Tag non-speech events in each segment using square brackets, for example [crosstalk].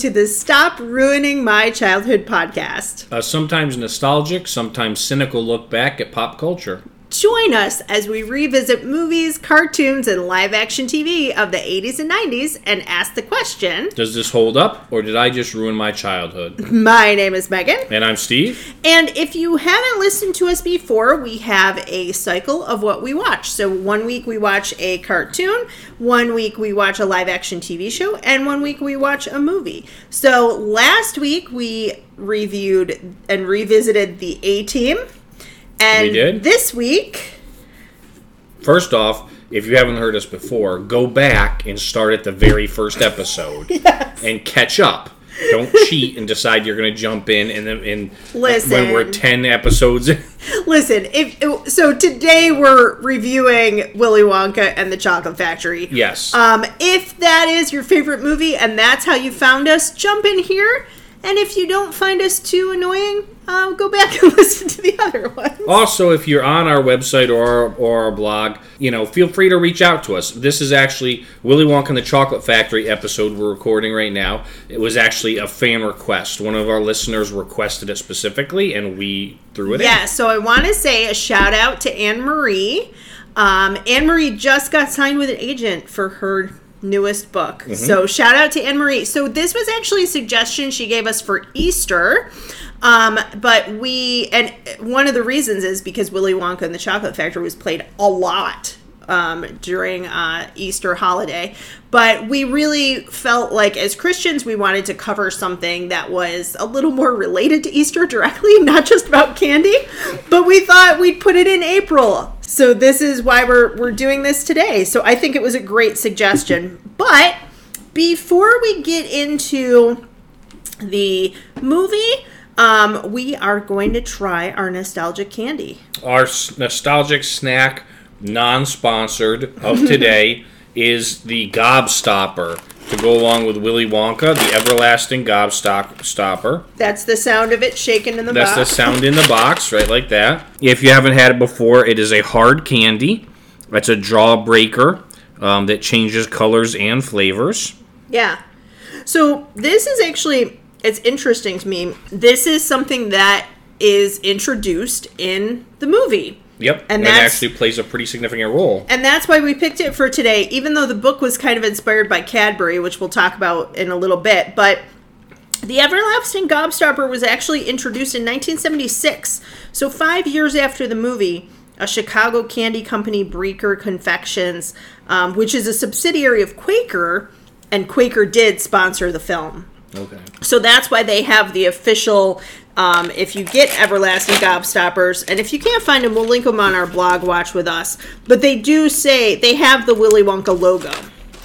To the Stop Ruining My Childhood podcast. A sometimes nostalgic, sometimes cynical look back at pop culture. Join us as we revisit movies, cartoons, and live action TV of the 80s and 90s and ask the question Does this hold up, or did I just ruin my childhood? [laughs] My name is Megan. And I'm Steve. And if you haven't listened to us before, we have a cycle of what we watch. So one week we watch a cartoon, one week we watch a live action TV show, and one week we watch a movie. So last week we reviewed and revisited the A Team. And We did? this week, First off, if you haven't heard us before, go back and start at the very first episode [laughs] Yes. and catch up. Don't [laughs] cheat and decide you're going to jump in and then and Listen. when we're 10 episodes in. [laughs] listen, if so today we're reviewing Willy Wonka and the Chocolate Factory. Yes. Um, if that is your favorite movie and that's how you found us, jump in here. And if you don't find us too annoying, uh, go back [laughs] and listen to the other ones. Also, if you're on our website or our, or our blog, you know, feel free to reach out to us. This is actually Willy Wonka and the Chocolate Factory episode we're recording right now. It was actually a fan request. One of our listeners requested it specifically, and we threw it in. Yeah, so I want to say a shout out to Anne Marie. Um, Anne Marie just got signed with an agent for her newest book. So shout out to Anne Marie. So this was actually a suggestion she gave us for Easter. Um, but we and one of the reasons is because Willy Wonka and the Chocolate Factory was played a lot um, during uh, Easter holiday. But we really felt like, as Christians, we wanted to cover something that was a little more related to Easter directly, [laughs] not just about candy. But we thought we'd put it in April. So this is why we're, we're doing this today. So I think it was a great suggestion. But before we get into the movie, um, we are going to try our nostalgic candy. Our nostalgic snack, non sponsored, of today [laughs] is the Gobstopper to go along with Willy Wonka, the everlasting Gobstopper. Stopper. That's the sound of it shaking in the box. That's the sound in the box, right like that. If you haven't had it before, it is a hard candy. That's a jawbreaker um, that changes colors and flavors. Yeah. So this is actually it's interesting to me. This is something that is introduced in the movie. Yep, And and, it actually plays a pretty significant role. And that's why we picked it for today, even though the book was kind of inspired by Cadbury, which we'll talk about in a little bit. But the Everlasting Gobstopper was actually introduced in 1976. So, five years after the movie, a Chicago candy company, Breaker Confections, um, which is a subsidiary of Quaker, and Quaker did sponsor the film. Okay. So that's why they have the official. Um, if you get Everlasting Gobstoppers, and if you can't find them, we'll link them on our blog. Watch with us. But they do say they have the Willy Wonka logo,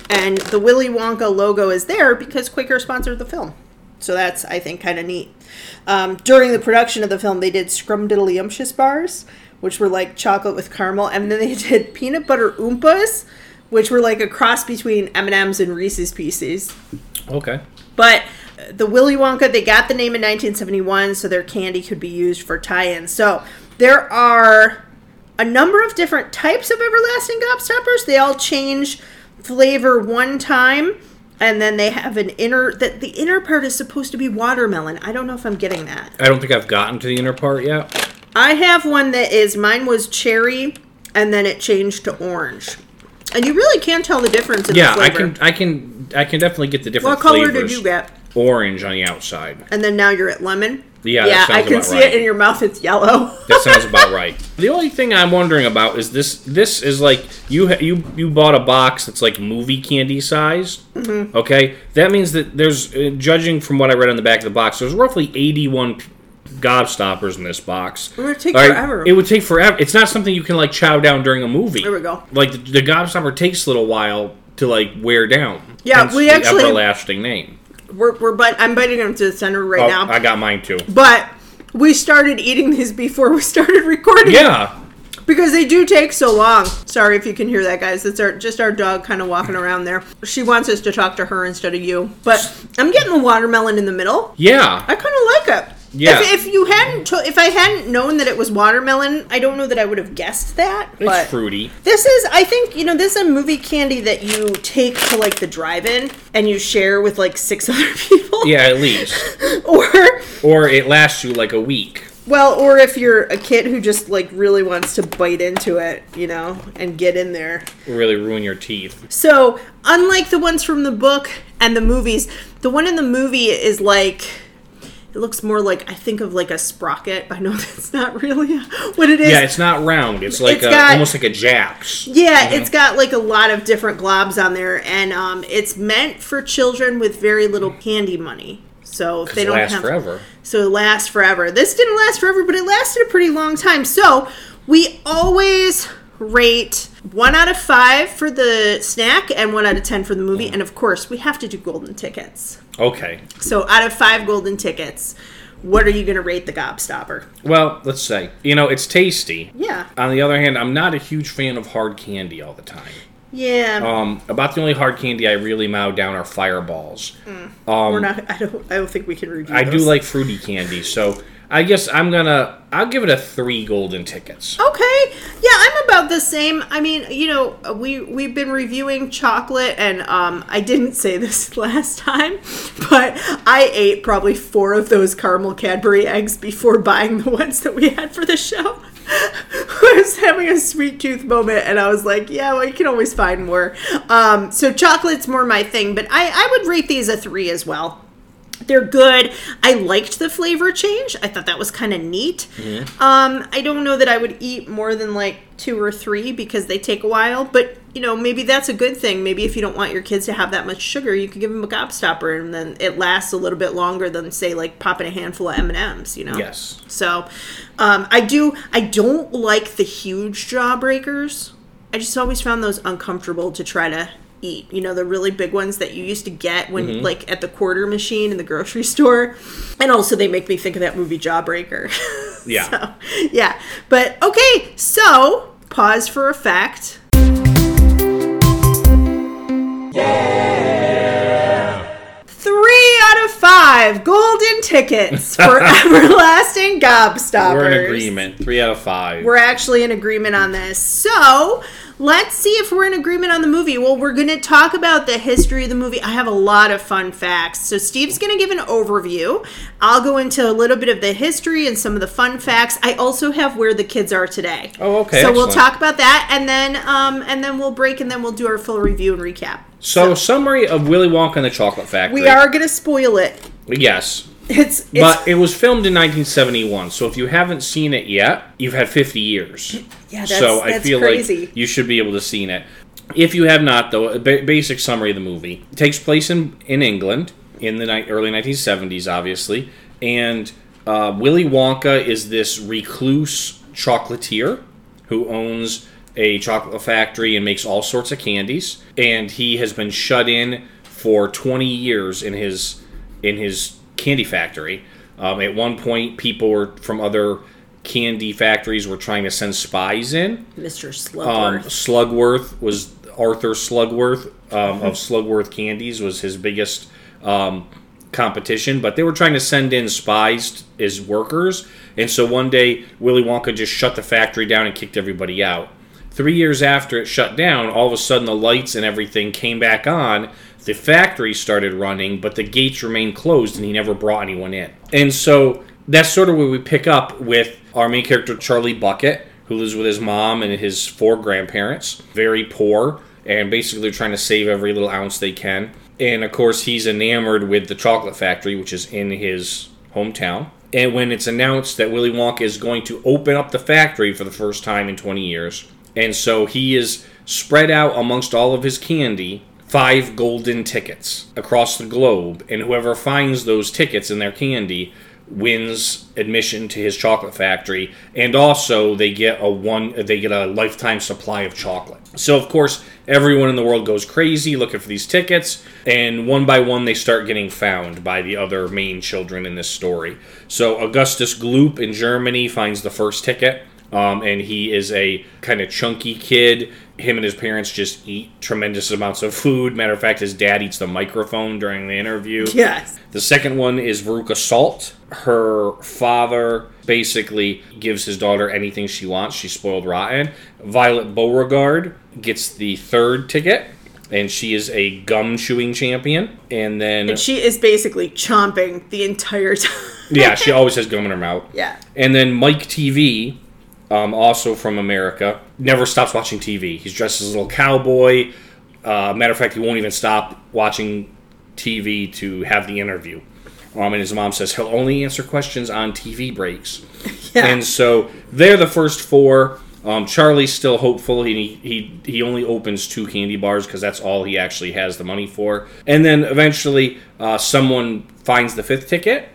and the Willy Wonka logo is there because Quaker sponsored the film. So that's I think kind of neat. Um, during the production of the film, they did Scrumdiddlyumptious bars, which were like chocolate with caramel, and then they [laughs] did peanut butter oompas, which were like a cross between M and M's and Reese's Pieces. Okay. But the Willy Wonka, they got the name in 1971, so their candy could be used for tie-ins. So there are a number of different types of everlasting gobstoppers. They all change flavor one time, and then they have an inner that the inner part is supposed to be watermelon. I don't know if I'm getting that. I don't think I've gotten to the inner part yet. I have one that is mine was cherry, and then it changed to orange. And you really can't tell the difference in Yeah, the I can, I can, I can definitely get the different what color flavors. did you get? Orange on the outside. And then now you're at lemon. Yeah, yeah, I can see right. it in your mouth. It's yellow. [laughs] That sounds about right. The only thing I'm wondering about is this. This is like you ha- you you bought a box that's like movie candy sized. Mm-hmm. Okay, that means that there's uh, judging from what I read on the back of the box, there's roughly 81 p- gobstoppers in this box. It would take right, forever. It would take forever. It's not something you can like chow down during a movie. There we go. Like the, the gobstopper takes a little while to like wear down. Yeah, Hence we actually- everlasting name. We're we're but I'm biting them to the center right Oh, now. I got mine too. but we started eating these before we [laughs] started recording. Yeah. Because they do take so long. Sorry if you can hear that, guys. It's our just our dog kind of walking around there. She wants us to talk to her instead of you. But I'm getting the watermelon in the middle. Yeah. I kind of like it. Yeah. If, if you hadn't, to- if I hadn't known that it was watermelon, I don't know that I would have guessed that. It's fruity. this is, I think, you know, this is a movie candy that you take to like the drive-in and you share with like six [laughs] other people. Yeah, at least. [laughs] Or, or it lasts you like a week. well, or if you're a kid who just like really wants to bite into it, you know, and get in there. Really ruin your teeth. So, unlike the ones from the book and the movies, the one in the movie is like it looks more like I think of like a sprocket. I know [laughs] that's not really what it is. Yeah, it's not round. It's like It's a, got- almost like a Japs. Yeah, it's got like a lot of different globs on there, and um, it's meant for children with very little candy money. So they It don't have, forever. so it lasts forever. This didn't last forever, but it lasted a pretty long time. So we always rate one out of five for the snack and one out of ten for the movie, and of course we have to do golden tickets. Okay. So out of five golden tickets, what are you going to rate the Gobstopper? Well, let's say you know it's tasty. Yeah, On the other hand, I'm not a huge fan of hard candy all the time. yeah. Um, about the only hard candy I really mow down are fireballs. um We're not. I don't. I don't think we can review. I do like fruity candy, so I guess I'm gonna I'll give it a three golden tickets. Okay. Yeah, I'm about the same. I mean, you know, we we've been reviewing chocolate and um I didn't [laughs] say this [laughs] last time, but I ate probably 4 of those caramel Cadbury eggs before buying the ones that we had for the show. [laughs] I was having a sweet tooth moment and I was like, yeah, well, you can always find more. Um so chocolate's more my thing, but I I would rate these a 3 as well. They're good. I liked the flavor change. I thought that was kind of neat. Um, I don't know that I would eat more than like two or three because they take a while, but you know, maybe that's a good thing. Maybe if you don't want your kids to have that much sugar, you could give them a gobstopper and then it lasts a little bit longer than say like popping a handful of M&Ms, you know? Yes. So, um, I do, I don't like the huge jawbreakers. I just always found those uncomfortable to try to eat. You know, the really big ones that you used to get when, mm-hmm. like, at the quarter machine in the grocery [laughs] store. And also, they make me think of that movie Jawbreaker. [laughs] Yeah. so, yeah. But okay, so pause for effect. Three out of five golden tickets for [laughs] everlasting gobstoppers. We're in agreement. Three out of five. We're actually in agreement on this. So let's see if we're in agreement on the movie. Well, we're going to talk about the history of the movie. I have a lot of fun facts. So Steve's going to give an overview. I'll go into a little bit of the history and some of the fun facts. I also have where the kids are today. Oh, okay, So we'll talk about that, and then um, and then we'll break, and then we'll do our full review and recap. so, summary of Willy Wonka and the Chocolate Factory. We are going to spoil it. Yes. It's, it's But it was filmed in 1971, so if you haven't seen it yet, you've had 50 years. Yeah, that's, so I that's feel crazy. like you should be able to see it. If you have not, though, a ba- basic summary of the movie it takes place in in England in the ni- early 1970s, obviously, and uh, Willy Wonka is this recluse chocolatier who owns a chocolate factory and makes all sorts of candies, and he has been shut in for 20 years in his in his candy factory. Um, at one point, people were from other candy factories were trying to send spies in. Mr. Um, Slugworth. Slugworth was Arthur Slugworth um, of Slugworth Candies was his biggest um, competition, but they were trying to send in spies as workers, and so one day Willy Wonka just shut the factory down and kicked everybody out. Three years after it shut down, all of a sudden the lights and everything came back on. The factory started running, but the gates remained closed, and he never brought anyone in. And so that's sort of where we pick up with our main character Charlie Bucket, who lives with his mom and his four grandparents, very poor, and basically trying to save every little ounce they can. And of course, he's enamored with the chocolate factory, which is in his hometown. And when it's announced that Willy Wonka is going to open up the factory for the first time in 20 years, and so he is spread out amongst all of his candy five golden tickets across the globe, and whoever finds those tickets in their candy wins admission to his chocolate factory and also they get a one they get a lifetime supply of chocolate so of course everyone in the world goes crazy looking for these tickets and one by one they start getting found by the other main children in this story so augustus gloop in germany finds the first ticket Um, and he is a kind of chunky kid. Him and his parents just eat tremendous amounts of food. Matter of fact, his dad eats the microphone during the interview. Yes. The second one is Veruca Salt. Her father basically gives his daughter anything she wants. She's spoiled rotten. Violet Beauregarde gets the third ticket, and she is a gum chewing champion. And then, And she is basically chomping the entire [laughs] time. yeah, she always has gum in her mouth. yeah. And then Mike TV, um, also from America, never stops watching TV. He's dressed as a little cowboy. Uh, matter of fact, he won't even stop watching TV to have the interview. Um, and his mom says he'll only answer questions on TV breaks. [laughs] Yeah. And so they're the first four. Um, Charlie's still hopeful. He he he only opens two candy bars because that's all he actually has the money for. And then eventually, uh, someone finds the fifth ticket,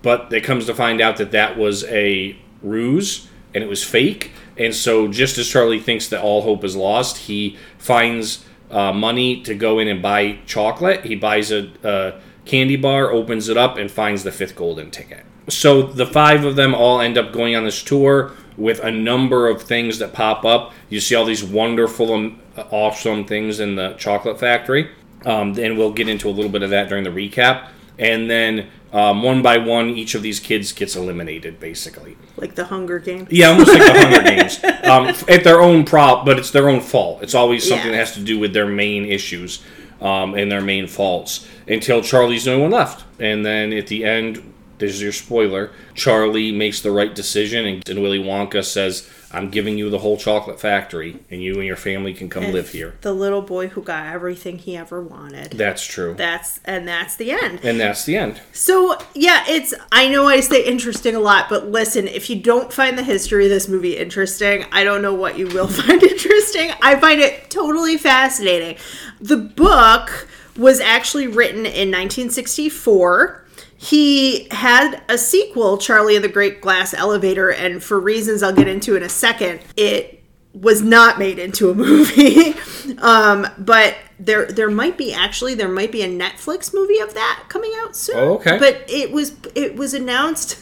but it comes to find out that that was a ruse and it was fake. And so, just as Charlie thinks that all hope is lost, he finds uh, money to go in and buy chocolate. He buys a, a candy bar, opens it up, and finds the fifth golden ticket. So the five of them all end up going on this tour with a number of things that pop up. You see all these wonderful, um, awesome things in the chocolate factory. Um, and we'll get into a little bit of that during the recap. And then um, one by one, each of these kids gets eliminated, basically. Like the Hunger Games. Yeah, almost like the Hunger [laughs] Games. Um, at their own prop, but it's their own fault. It's always something Yeah. that has to do with their main issues um, and their main faults until Charlie's the only one left. And then at the end, there's your spoiler. Charlie makes the right decision, and, and Willy Wonka says, I'm giving you the whole chocolate factory, and you and your family can come live here. The little boy who got everything he ever wanted. That's true. That's and that's the end. And that's the end. So yeah, it's I know I say interesting a lot, but listen, if you don't find the history of this movie interesting, I don't know what you will [laughs] find interesting. I find it totally fascinating. The book was actually written in 1964. He had a sequel, Charlie and the Great Glass Elevator, and for reasons I'll get into in a second, it was not made into a [laughs] movie. um, but there there might be actually there might be a Netflix movie of that coming out soon. Oh, okay. But it was it was announced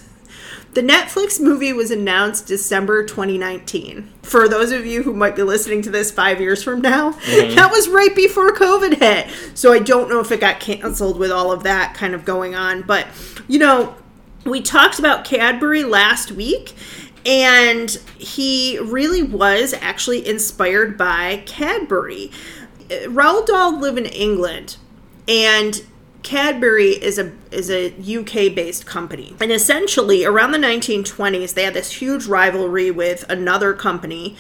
the Netflix movie was announced December 2019. For those of you who might be listening to this five years from now, that was right before COVID hit. So I don't know if it got canceled with all of that kind of going on. But, you know, we talked about Cadbury last week, and he really was actually inspired by Cadbury. Uh, Roald Dahl lived in England, and Cadbury is a is a UK based company. And essentially around the 1920s they had this huge rivalry with another company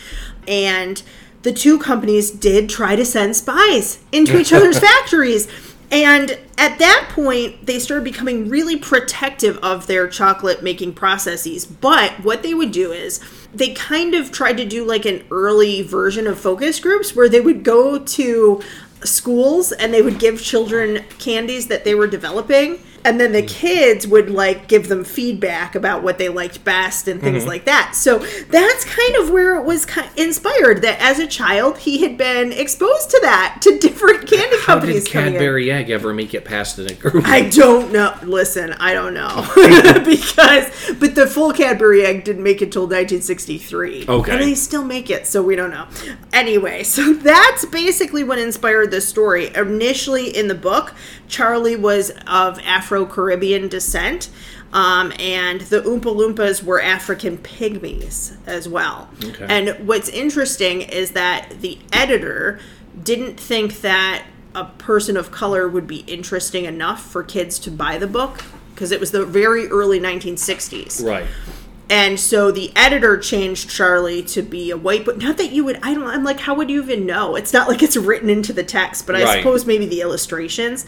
and the two companies did try to send spies into each other's [laughs] factories. And at that point, they started becoming really protective of their chocolate making processes. But what they would do is they kind of tried to do like an early version of focus groups where they would go to schools and they would give children candies that they were developing and then the mm. kids would like give them feedback about what they liked best and things mm-hmm. like that so that's kind of where it was inspired that as a child he had been exposed to that to different candy How did companies in. Cadbury Egg ever make it past the group? I don't know. Listen, I don't know [laughs] [laughs] because, but the full Cadbury egg didn't make it till 1963. Okay. and they still make it, so we don't know. Anyway, so [laughs] that's basically what inspired this story. Initially, in the book, Charlie was of Afro Caribbean descent. Um, and the Oompa Loompas were African pygmies as well. Okay. And what's interesting is that the editor didn't think that a person of color would be interesting enough for kids to buy the book because it was the very early 1960s. right. And so the editor changed Charlie to be a white, but not that you would. I don't. I'm like, how would you even know? It's not like it's written into the text, but I Right. suppose maybe the illustrations.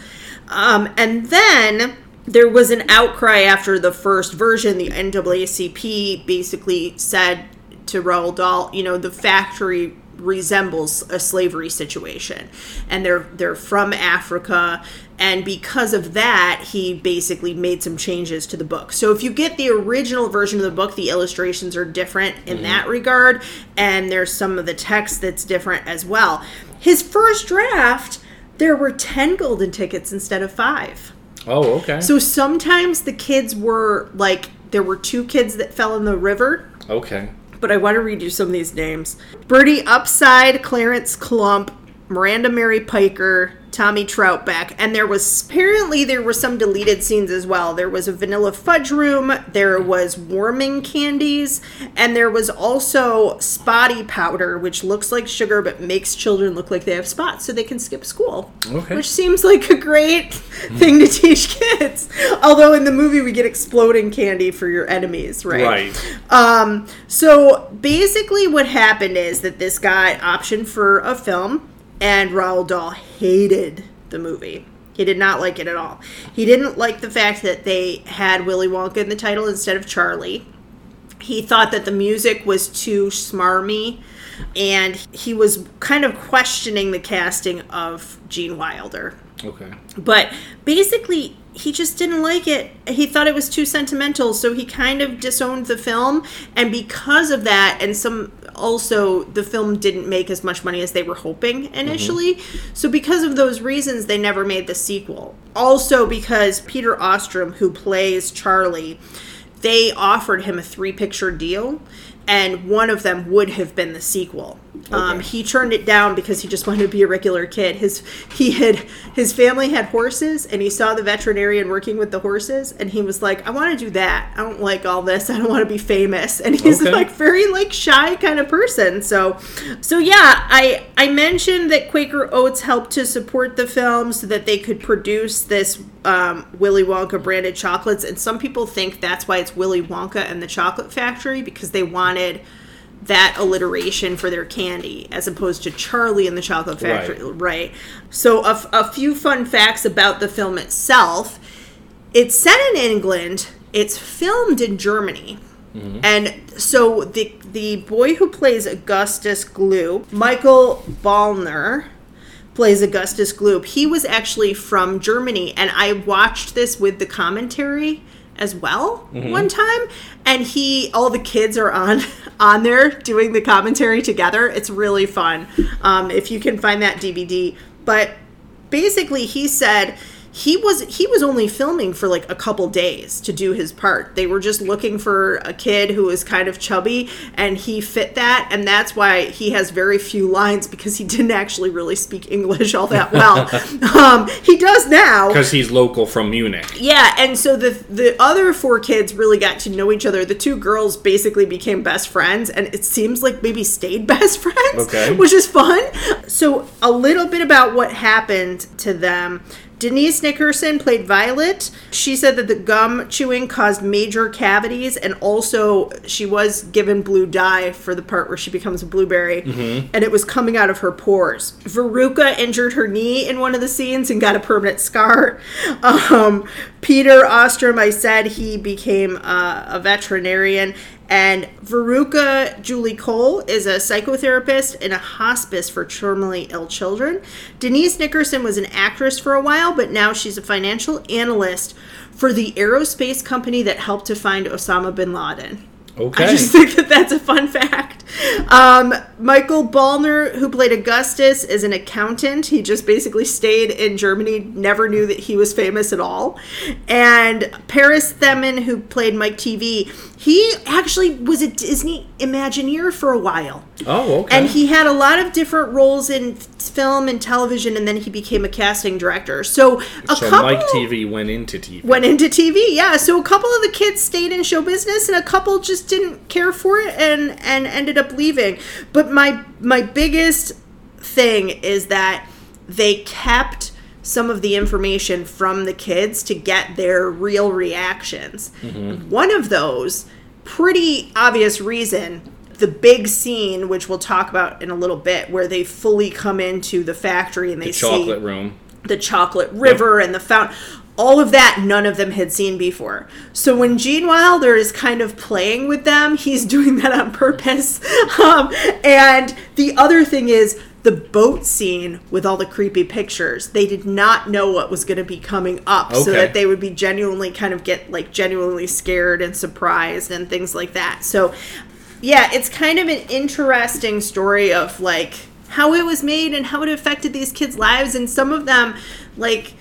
Um, and then there was an outcry after the first version. The NAACP basically said to Roald Dahl, you know, the factory resembles a slavery situation and they're they're from Africa and because of that he basically made some changes to the book. So if you get the original version of the book the illustrations are different in mm-hmm. that regard and there's some of the text that's different as well. His first draft there were 10 golden tickets instead of 5. Oh, okay. So sometimes the kids were like there were two kids that fell in the river okay. but I want to read you some of these names Bertie Upside, Clarence Clump, Miranda Mary Piker, Tommy Troutbeck. and there was apparently there were some deleted scenes as well. There was a vanilla fudge room, there was warming candies, and there was also spotty powder, which looks like sugar but makes children look like they have spots so they can skip school. Okay. Which seems like a great [laughs] thing to teach kids. Although in the movie we get exploding candy for your enemies, right? Right. Um, so basically, what happened is that this guy optioned for a film, and Roald Dahl hated the movie. He did not like it at all. He didn't like the fact that they had Willy Wonka in the title instead of Charlie. He thought that the music was too smarmy, and he was kind of questioning the casting of Gene Wilder. Okay. But basically, he just didn't like it. He thought it was too sentimental, so he kind of disowned the film. And because of that, and some also, the film didn't make as much money as they were hoping initially. Mm-hmm. So, because of those reasons, they never made the sequel. Also, because Peter Ostrum, who plays Charlie, they offered him a three picture deal and one of them would have been the sequel. Um, Okay. he turned it down because he just wanted to be a regular kid. His he had his family had horses, and he saw the veterinarian working with the horses, and he was like, "I want to do that. I don't like all this. I don't want to be famous." And he's Okay. like very like shy kind of person. So, so yeah, I I mentioned that Quaker Oats helped to support the film so that they could produce this um, Willy Wonka branded chocolates, and some people think that's why it's Willy Wonka and the Chocolate Factory because they wanted that alliteration for their candy as opposed to Charlie and the Chocolate Factory, right? So, a, few fun facts about the film itself it's set in England, it's filmed in Germany. Mm-hmm. And so the the boy who plays Augustus Gloop, Michael Böllner, plays Augustus Gloop. He was actually from Germany, and I watched this with the commentary as well one time. And he, all the kids are on [laughs] on there doing the commentary together. It's really fun um, if you can find that DVD. But basically, he said he was he was only filming for like a couple days to do his part. They were just looking for a kid who was kind of chubby and he fit that and that's why he has very few lines because he didn't actually really speak English all that well. [laughs] um, he does now. Because he's local from Munich. Yeah, and so the the other four kids really got to know each other. The two girls basically became best friends, and it seems like maybe stayed [laughs] best friends, Okay. which is fun. So a little bit about what happened to them. Denise Nickerson played Violet. She said that the gum chewing caused major cavities, and also she was given blue dye for the part where she becomes a blueberry, and it was coming out of her pores. Veruca injured her knee in one of the scenes and got a permanent scar. [laughs] Um, Peter Ostrum, I said he became uh, a veterinarian. And Veruca Julie Cole is a psychotherapist in a hospice for terminally ill children. Denise Nickerson was an actress for a while, but now she's a financial analyst for the aerospace company that helped to find Osama bin Laden. Okay. I just [laughs] think that that's a fun fact. Um, Michael Böllner, who played Augustus, is an accountant. He just basically stayed in Germany, never knew that he was famous at all. And Paris Themmen, who played Mike TV, he actually was a Disney Imagineer for a while. oh, okay. And he had a lot of different roles in film and television, and then he became a casting director. So a so couple Mike TV went into TV. went into TV. Yeah, so a couple of the kids stayed in show business, and a couple just didn't care for it and and ended up leaving. But my my biggest thing is that they kept some of the information from the kids to get their real reactions. One of those, pretty obvious reason. The big scene, which we'll talk about in a little bit, where they fully come into the factory and they the see chocolate room. the chocolate river and the fountain all of that none of them had seen before so when gene wilder is kind of playing with them he's [laughs] doing that on purpose um, and the other thing is the boat scene with all the creepy pictures they did not know what was going to be coming up so that they would be genuinely kind of get like genuinely scared and surprised and things like that so yeah, it's kind of an interesting story of like how it was made and how it affected these kids' lives. And some of them, like,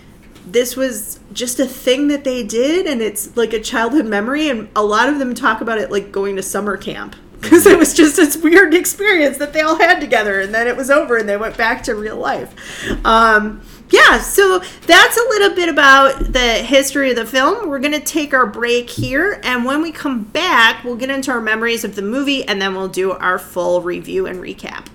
this was just a thing that they did, and it's like a childhood memory. And a lot of them talk about it like going to summer camp because it was just this weird experience that they all had together, and then it was over, and they went back to real life. Um, yeah, so that's a little bit about the history of the film. We're going to take our break here, and when we come back, we'll get into our memories of the movie, and then we'll do our full review and recap.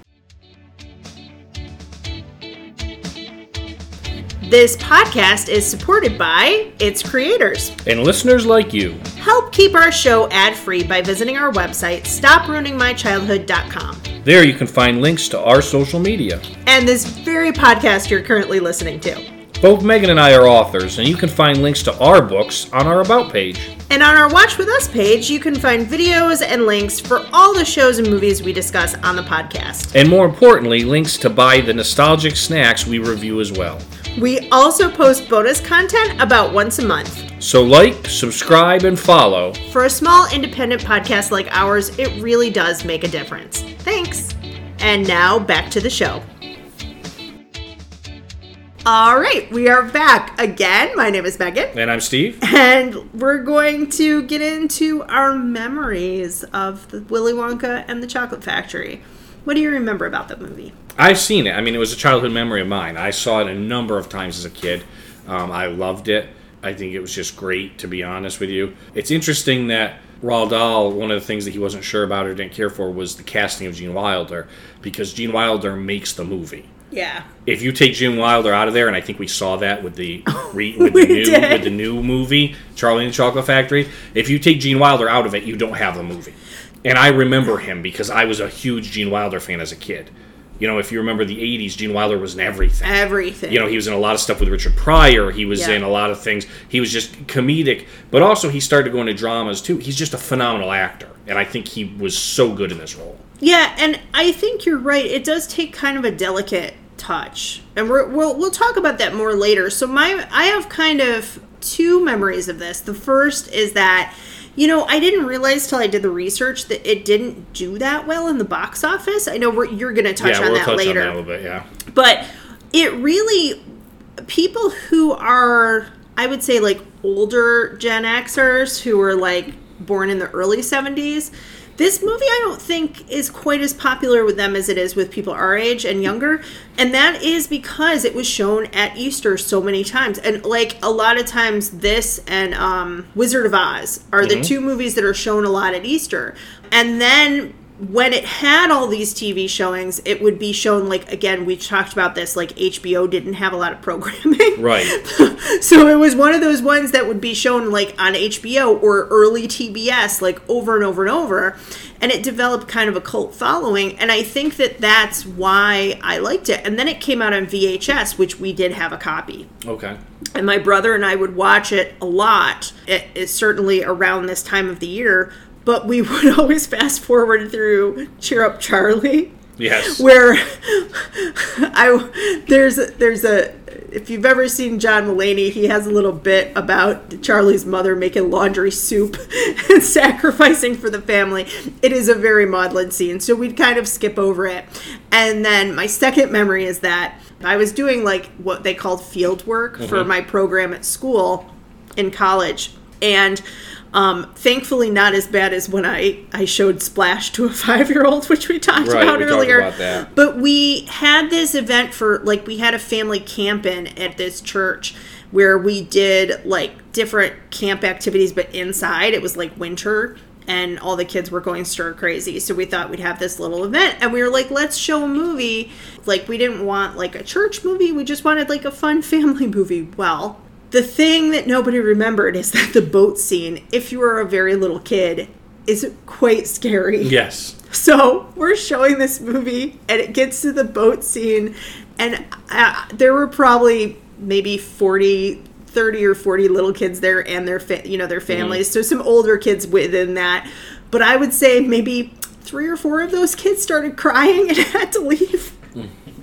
This podcast is supported by its creators. And listeners like you. Help keep our show ad free by visiting our website, stopruiningmychildhood.com. There you can find links to our social media. And this very podcast you're currently listening to. Both Megan and I are authors, and you can find links to our books on our About page. And on our Watch With Us page, you can find videos and links for all the shows and movies we discuss on the podcast. And more importantly, links to buy the nostalgic snacks we review as well. We also post bonus content about once a month. So, like, subscribe, and follow. For a small independent podcast like ours, it really does make a difference. Thanks. And now back to the show. All right, we are back again. My name is Megan. And I'm Steve. And we're going to get into our memories of the Willy Wonka and the Chocolate Factory. What do you remember about the movie? I've seen it. I mean, it was a childhood memory of mine. I saw it a number of times as a kid. Um, I loved it. I think it was just great, to be honest with you. It's interesting that Roald Dahl, one of the things that he wasn't sure about or didn't care for was the casting of Gene Wilder, because Gene Wilder makes the movie. Yeah. If you take Gene Wilder out of there, and I think we saw that with the [laughs] re, with the new did. with the new movie Charlie and the Chocolate Factory, if you take Gene Wilder out of it, you don't have the movie. And I remember him because I was a huge Gene Wilder fan as a kid. You know, if you remember the '80s, Gene Wilder was in everything. Everything. You know, he was in a lot of stuff with Richard Pryor. He was Yeah. in a lot of things. He was just comedic, but also he started going to dramas too. He's just a phenomenal actor, and I think he was so good in this role. Yeah, and I think you're right. It does take kind of a delicate touch, and we're, we'll we'll talk about that more later. So my I have kind of two memories of this. The first is that. You know, I didn't realize till I did the research that it didn't do that well in the box office. I know we're, you're going to touch yeah, on we'll that touch later on that a little bit. Yeah. but it really people who are i would say like older gen xers who were like born in the early 70s this movie i don't think is quite as popular with them as it is with people our age and younger. And that is because it was shown at easter so many times. And like a lot of times this and um, wizard of oz are the two movies that are shown a lot at easter. And then when it had all these TV showings, it would be shown like again. We talked about this. Like HBO didn't have a lot of programming, [laughs] Right. so it was one of those ones that would be shown like on HBO or early TBS, like over and over and over, and it developed kind of a cult following. And I think that that's why I liked it. And then it came out on VHS, which we did have a copy Okay. and my brother and I would watch it a lot. It is certainly around this time of the year, but we [laughs] would always fast forward through Cheer Up Charlie, Yes. where [laughs] I there's a, there's a if you've ever seen John Mulaney, he has a little bit about Charlie's mother making laundry soup [laughs] and sacrificing for the family. It is a very maudlin scene, so we'd kind of skip over it. And then my second memory is that I was doing like what they called field work for mm-hmm. my program at school in college, and um, thankfully not as bad as when I, I showed Splash to a [laughs] five year old, which we talked Right, about we talked earlier. about that. But we had this event for like we had a family camp in at this church where we did like different camp activities, but inside it was like winter and all the kids were going stir crazy. So we thought we'd have this little event and we were like, let's show a movie. Like we didn't want like a church movie, we just wanted like a fun [laughs] family movie. Well, the thing that nobody remembered is that the boat scene, if you were a very little kid, is quite scary. Yes. So we're showing this movie, and it gets to the boat scene, and uh, there were probably maybe 40, 30 or 40 little kids there and their, fa- you know, their families. So some older kids within that. But I would say maybe three or four of those kids started crying and [laughs] had to leave.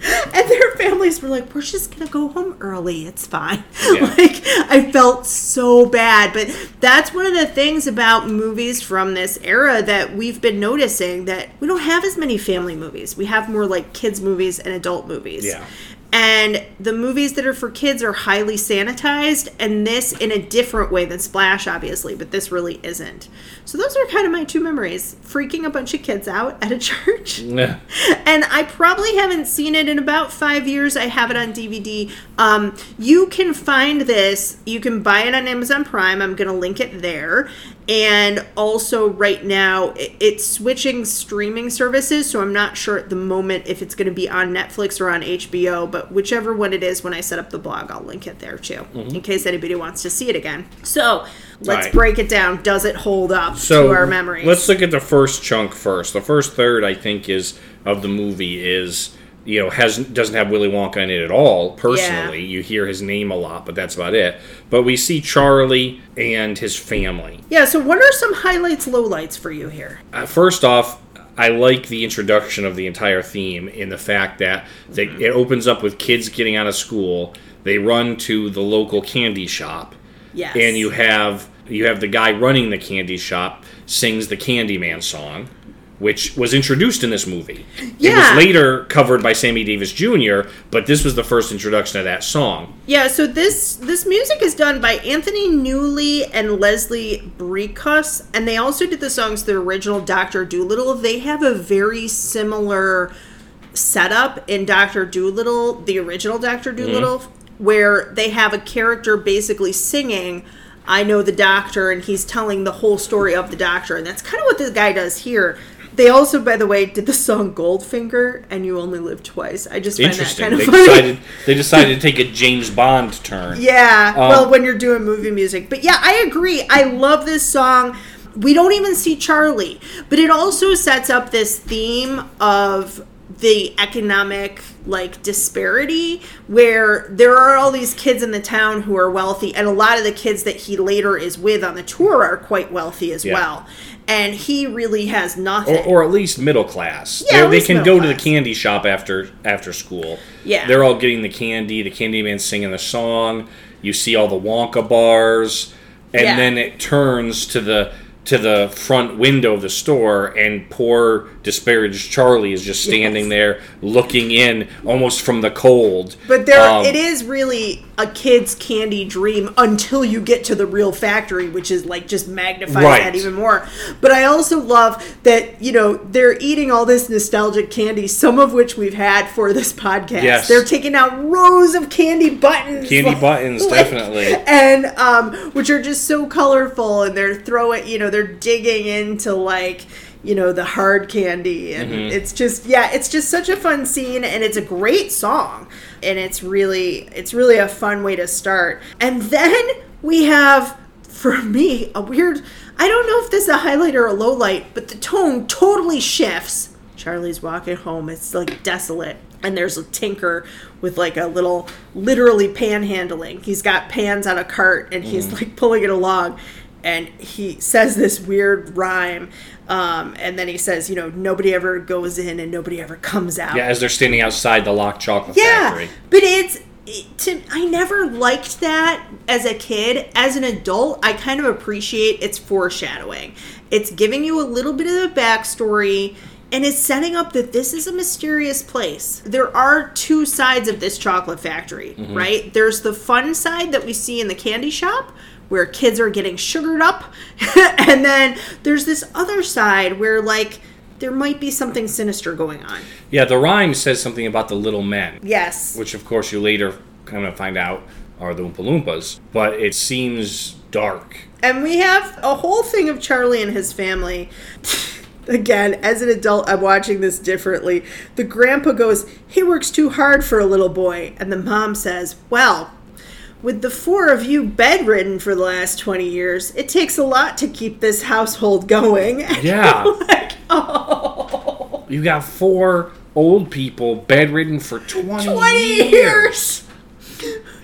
[laughs] And their families were like, "We're just gonna go home early. It's fine." Yeah. [laughs] Like I felt so bad, but that's one of the things about movies from this era that we've been noticing that we don't have as many family movies. We have more like kids movies and adult movies. Yeah. And the movies that are for kids are highly sanitized, and this in a different way than Splash, obviously, but this really isn't. So those are kind of my two memories: freaking a bunch of kids out at a [laughs] church, Yeah. and I probably haven't seen it in about five years. I have it on DVD. Um, you can find this. You can buy it on Amazon Prime. I'm going to link it there. And also, right now, it's switching streaming services. So I'm not sure at the moment if it's going to be on Netflix or on HBO. But whichever one it is, when I set up the blog, I'll link it there too, mm-hmm. in case anybody wants to see it again. So let's Right. break it down. Does it hold up So to our memories? let's look at the first chunk first. The first third, I think, is of the movie is you know has doesn't have Willy Wonka in it at all. Personally, you hear his name a lot, but that's about it. But we see Charlie and his family. yeah. So what are some highlights, lowlights for you here? Uh, first off, I like the introduction of the entire theme in the fact that they, it opens up with kids getting out of school. They run to the local candy shop, Yes. and you have you have the guy running the candy shop sings the Candyman song, which was introduced in this movie. It Yeah. was later covered by Sammy Davis Jr., but this was the first introduction of that song. Yeah, so this this music is done by Anthony Newley and Leslie Bricusse, and they also did the songs the original Doctor Dolittle. They have a very similar setup in Doctor Dolittle, the original Doctor mm-hmm. Dolittle, where they have a character basically singing I know the doctor and he's telling the whole story of the doctor and that's kind of what this guy does here. They also, by the way, did the song Goldfinger and You Only Live Twice. I just find that kind of They funny. decided they decided to [laughs] take a James Bond turn. Yeah, Um, well, when you're doing movie music. But yeah, I agree. I love this song. We don't even see Charlie, but it also sets up this theme of the economic like disparity where there are all these kids in the town who are wealthy and a lot of the kids that he later is with on the tour are quite wealthy as Yeah. well and he really has nothing or, or at least middle class. Yeah, they can go to the candy shop after after school. Yeah. they're all getting the candy. The candy Candyman singing the song. You see all the Wonka bars, and Yeah. then it turns to the to the front window of the store, and poor disparaged Charlie is just standing Yes. there looking in, almost from the cold. But there, Um, it is really a kid's candy dream until you get to the real factory, which is like just magnifies Right. that even more. But I also love that you know they're eating all this nostalgic candy, some of which we've had for this podcast. Yes. They're taking out rows of candy buttons, Candy [laughs] buttons, definitely. and um, which are just so colorful, and they're throwing, you know, they're digging into like you know the hard candy. And Mm-hmm. it's just yeah it's just such a fun scene and it's a great song. And it's really it's really a fun way to start. And then we have for me a weird i don't know if this is a highlight or a low light but the tone totally shifts. Charlie's walking home. It's like desolate. And there's a tinker with like a little literally panhandling. He's got pans on a cart and he's like pulling it along. And he says this weird rhyme um, and then he says you know nobody ever goes in and nobody ever comes out yeah, as they're standing outside the locked chocolate yeah, factory. but it's it, to, I never liked that as a kid. As an adult, I kind of appreciate its foreshadowing. It's giving you a little bit of the backstory and it's setting up that this is a mysterious place. There are two sides of this chocolate factory, Mm-hmm. right? There's the fun side that we see in the candy shop where kids are getting sugared up. [laughs] and then there's this other side where like there might be something sinister going on. Yeah, the rhyme says something about the little men. Yes. which of course you later kind of find out are the Oompa Loompas, but it seems dark. And we have a whole thing of Charlie and his family. [laughs] Again, as an adult, I'm watching this differently. The grandpa goes, He works too hard for a little boy. And the mom says, Well, with the four of you bedridden for the last 20 years, it takes a lot to keep this household going. [laughs] Yeah. like, oh, You got four old people bedridden for 20, 20 years.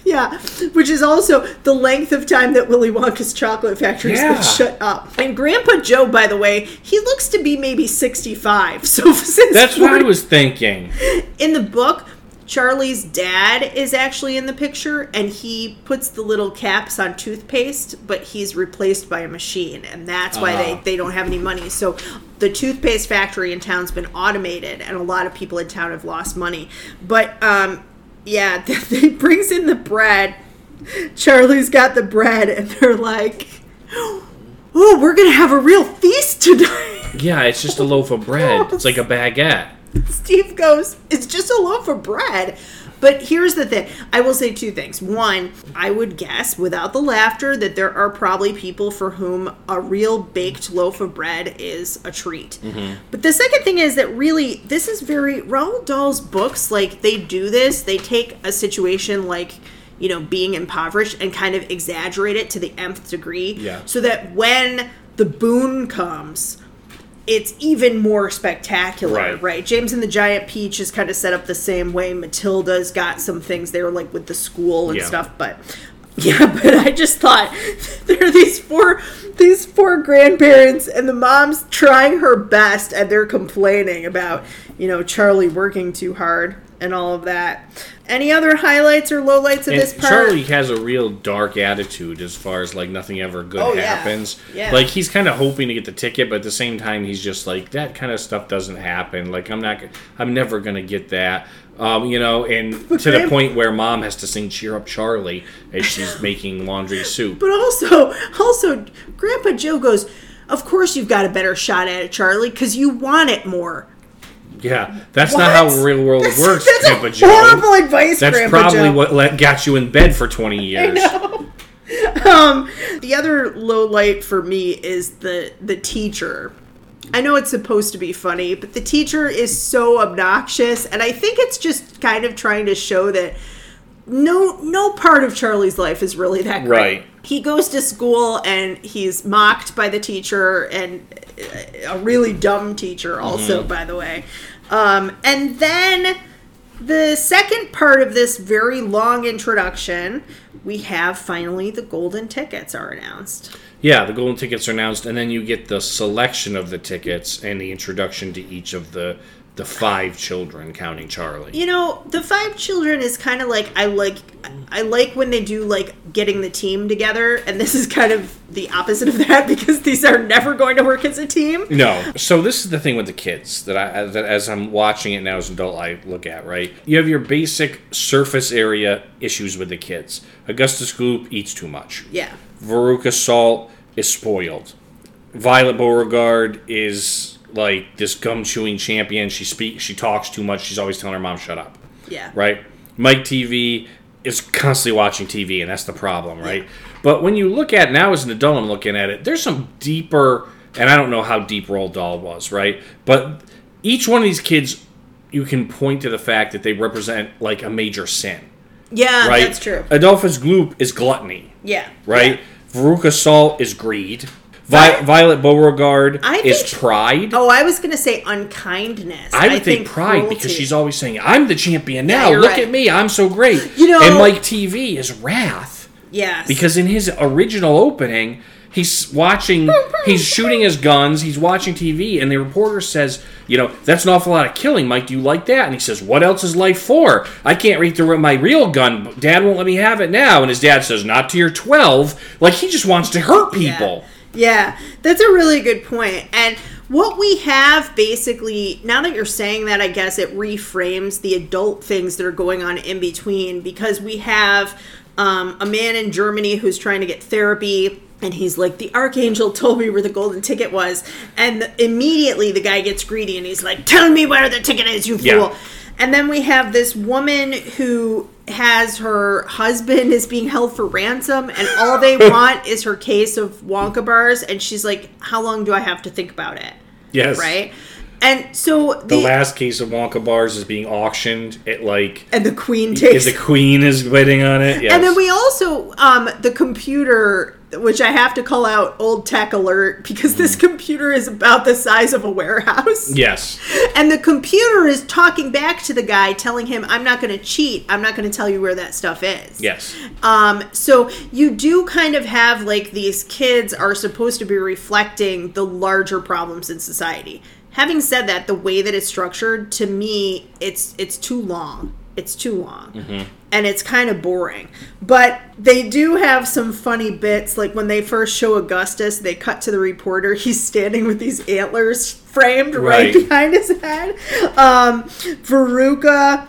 Yeah, which is also the length of time that Willy Wonka's chocolate factory has Yeah. been shut up. And Grandpa Joe, by the way, he looks to be maybe 65. [laughs] So since That's what I was thinking. [laughs] in the book, Charlie's dad is actually in the picture, and he puts the little caps on toothpaste, but he's replaced by a machine, and that's why Ah. they, they don't have any money. So the toothpaste factory in town's been automated, and a lot of people in town have lost money. But um, yeah, [laughs] they brings in the bread. Charlie's got the bread, and they're like, "Oh, we're gonna have a real feast tonight." Yeah, it's just a loaf of bread. [laughs] It's like a baguette. Steve goes, "It's just a loaf of bread." But here's the thing. I will say two things. One, I would guess without the laughter that there are probably people for whom a real baked loaf of bread is a treat. Mm-hmm. But the second thing is that really this is very Roald Dahl's books like they do this. They take a situation like you know being impoverished and kind of exaggerate it to the nth degree Yeah. so that when the boon comes it's even more spectacular, Right. right. James and the Giant Peach is kind of set up the same way. Matilda's got some things there, like with the school and Yeah. stuff. But [laughs] yeah, but I just thought [laughs] there are these four these four grandparents, and the mom's trying her best, and they're complaining about you know Charlie working too hard and all of that. Any other highlights or lowlights of And this part? Charlie has a real dark attitude as far as like nothing ever good Oh, happens. Yeah. Like he's kind of hoping to get the ticket, but at the same time he's just like that kind of stuff doesn't happen. Like I'm not, I'm never gonna get that. Um, you know, and to the point where mom has to sing "Cheer Up, Charlie" as [laughs] she's making laundry soup. But also, also, Grandpa Joe goes, "Of course you've got a better shot at it, Charlie, because you want it more." Yeah, that's not how real world That's, works, that's Grandpa Joe. horrible advice, That's Grandpa probably Joe. what let, got you in bed for 20 years. [laughs] Um, the other low light for me is the the teacher. I know it's supposed to be funny, but the teacher is so obnoxious, and I think it's just kind of trying to show that no no part of Charlie's life is really that great. Right. He goes to school and he's mocked by the teacher and a really dumb teacher also by the way. Um, and then the second part of this very long introduction, we have finally the golden tickets are announced. Yeah, the golden tickets are announced, and then you get the selection of the tickets and the introduction to each of the the five children, counting Charlie. You know, the five children is kind of like I like I like when they do like getting the team together, and this is kind of the opposite of that [laughs] because these are never going to work as a team. No. So this is the thing with the kids that I that as I'm watching it now as an adult I look at, right? You have your basic surface area issues with the kids. Augustus Gloop eats too much. Yeah. Veruca Salt is spoiled. Violet Beauregarde is like this gum chewing champion. She speaks she talks too much. She's always telling her mom shut up. Yeah. right? Mike TV is constantly watching TV, and that's the problem, right? But when you look at now as an adult, I'm looking at it. There's some deeper, and I don't know how deep Roald Dahl was, right? But each one of these kids, you can point to the fact that they represent like a major sin, Yeah, right? that's true. Adolphus Gloop is gluttony, Yeah. right? Yeah. Veruca Salt is greed. Vi- Vi- Violet Beauregarde I is think- pride. Oh, I was gonna say unkindness. I would think, pride because she's always saying, "I'm the champion now. you're Look right. at me, I'm so great." You know- and Mike TV is wrath yes because in his original opening, he's watching, he's shooting his guns, he's watching TV, and the reporter says, "You know, that's an awful lot of killing, Mike. Do you like that?" And he says, "What else is life for? I can't reach the my real gun. Dad won't let me have it now." And his dad says, "Not to your 12." Like he just wants to hurt people. Yeah, that's a really good point. And what we have basically, now that you're saying that, I guess it reframes the adult things that are going on in between because we have um, a man in Germany who's trying to get therapy. And he's like, the archangel told me where the golden ticket was. And immediately the guy gets greedy and he's like, tell me where the ticket is, you fool. Yeah. And then we have this woman who has her husband is being held for ransom, and all they [laughs] want is her case of Wonka bars. And she's like, "How long do I have to think about it?" Yes. Right? And so the, The last case of Wonka bars is being auctioned at like and the queen takes the queen is bidding on it. Yes. And then we also um the computer which I have to call out old tech alert because this computer is about the size of a warehouse. Yes. And the computer is talking back to the guy telling him I'm not going to cheat. I'm not going to tell you where that stuff is. Yes. Um, so you do kind of have like these kids are supposed to be reflecting the larger problems in society. Having said that, the way that it's structured, to me, it's it's too long. It's too long. And it's kind of boring. But they do have some funny bits. Like when they first show Augustus, they cut to the reporter. He's standing with these antlers framed right, Right. behind his head. Um, Veruca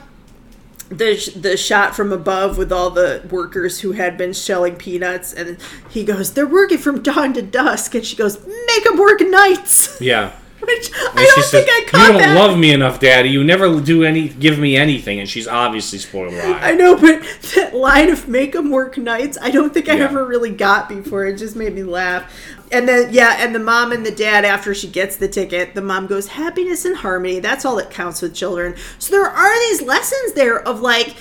the the shot from above with all the workers who had been shelling peanuts, and he goes, "They're working from dawn to dusk," and she goes, "Make them work nights." Yeah. Which And I don't says, think I caught "You don't that. love me enough, Daddy. You never do any, give me anything." And she's obviously spoiled I know, but that line of "make them work nights," I don't think I Yeah. ever really got before. It just made me laugh. And then, yeah, and the mom and the dad, after she gets the ticket, the mom goes, "Happiness and harmony. That's all that counts with children." So there are these lessons there of like.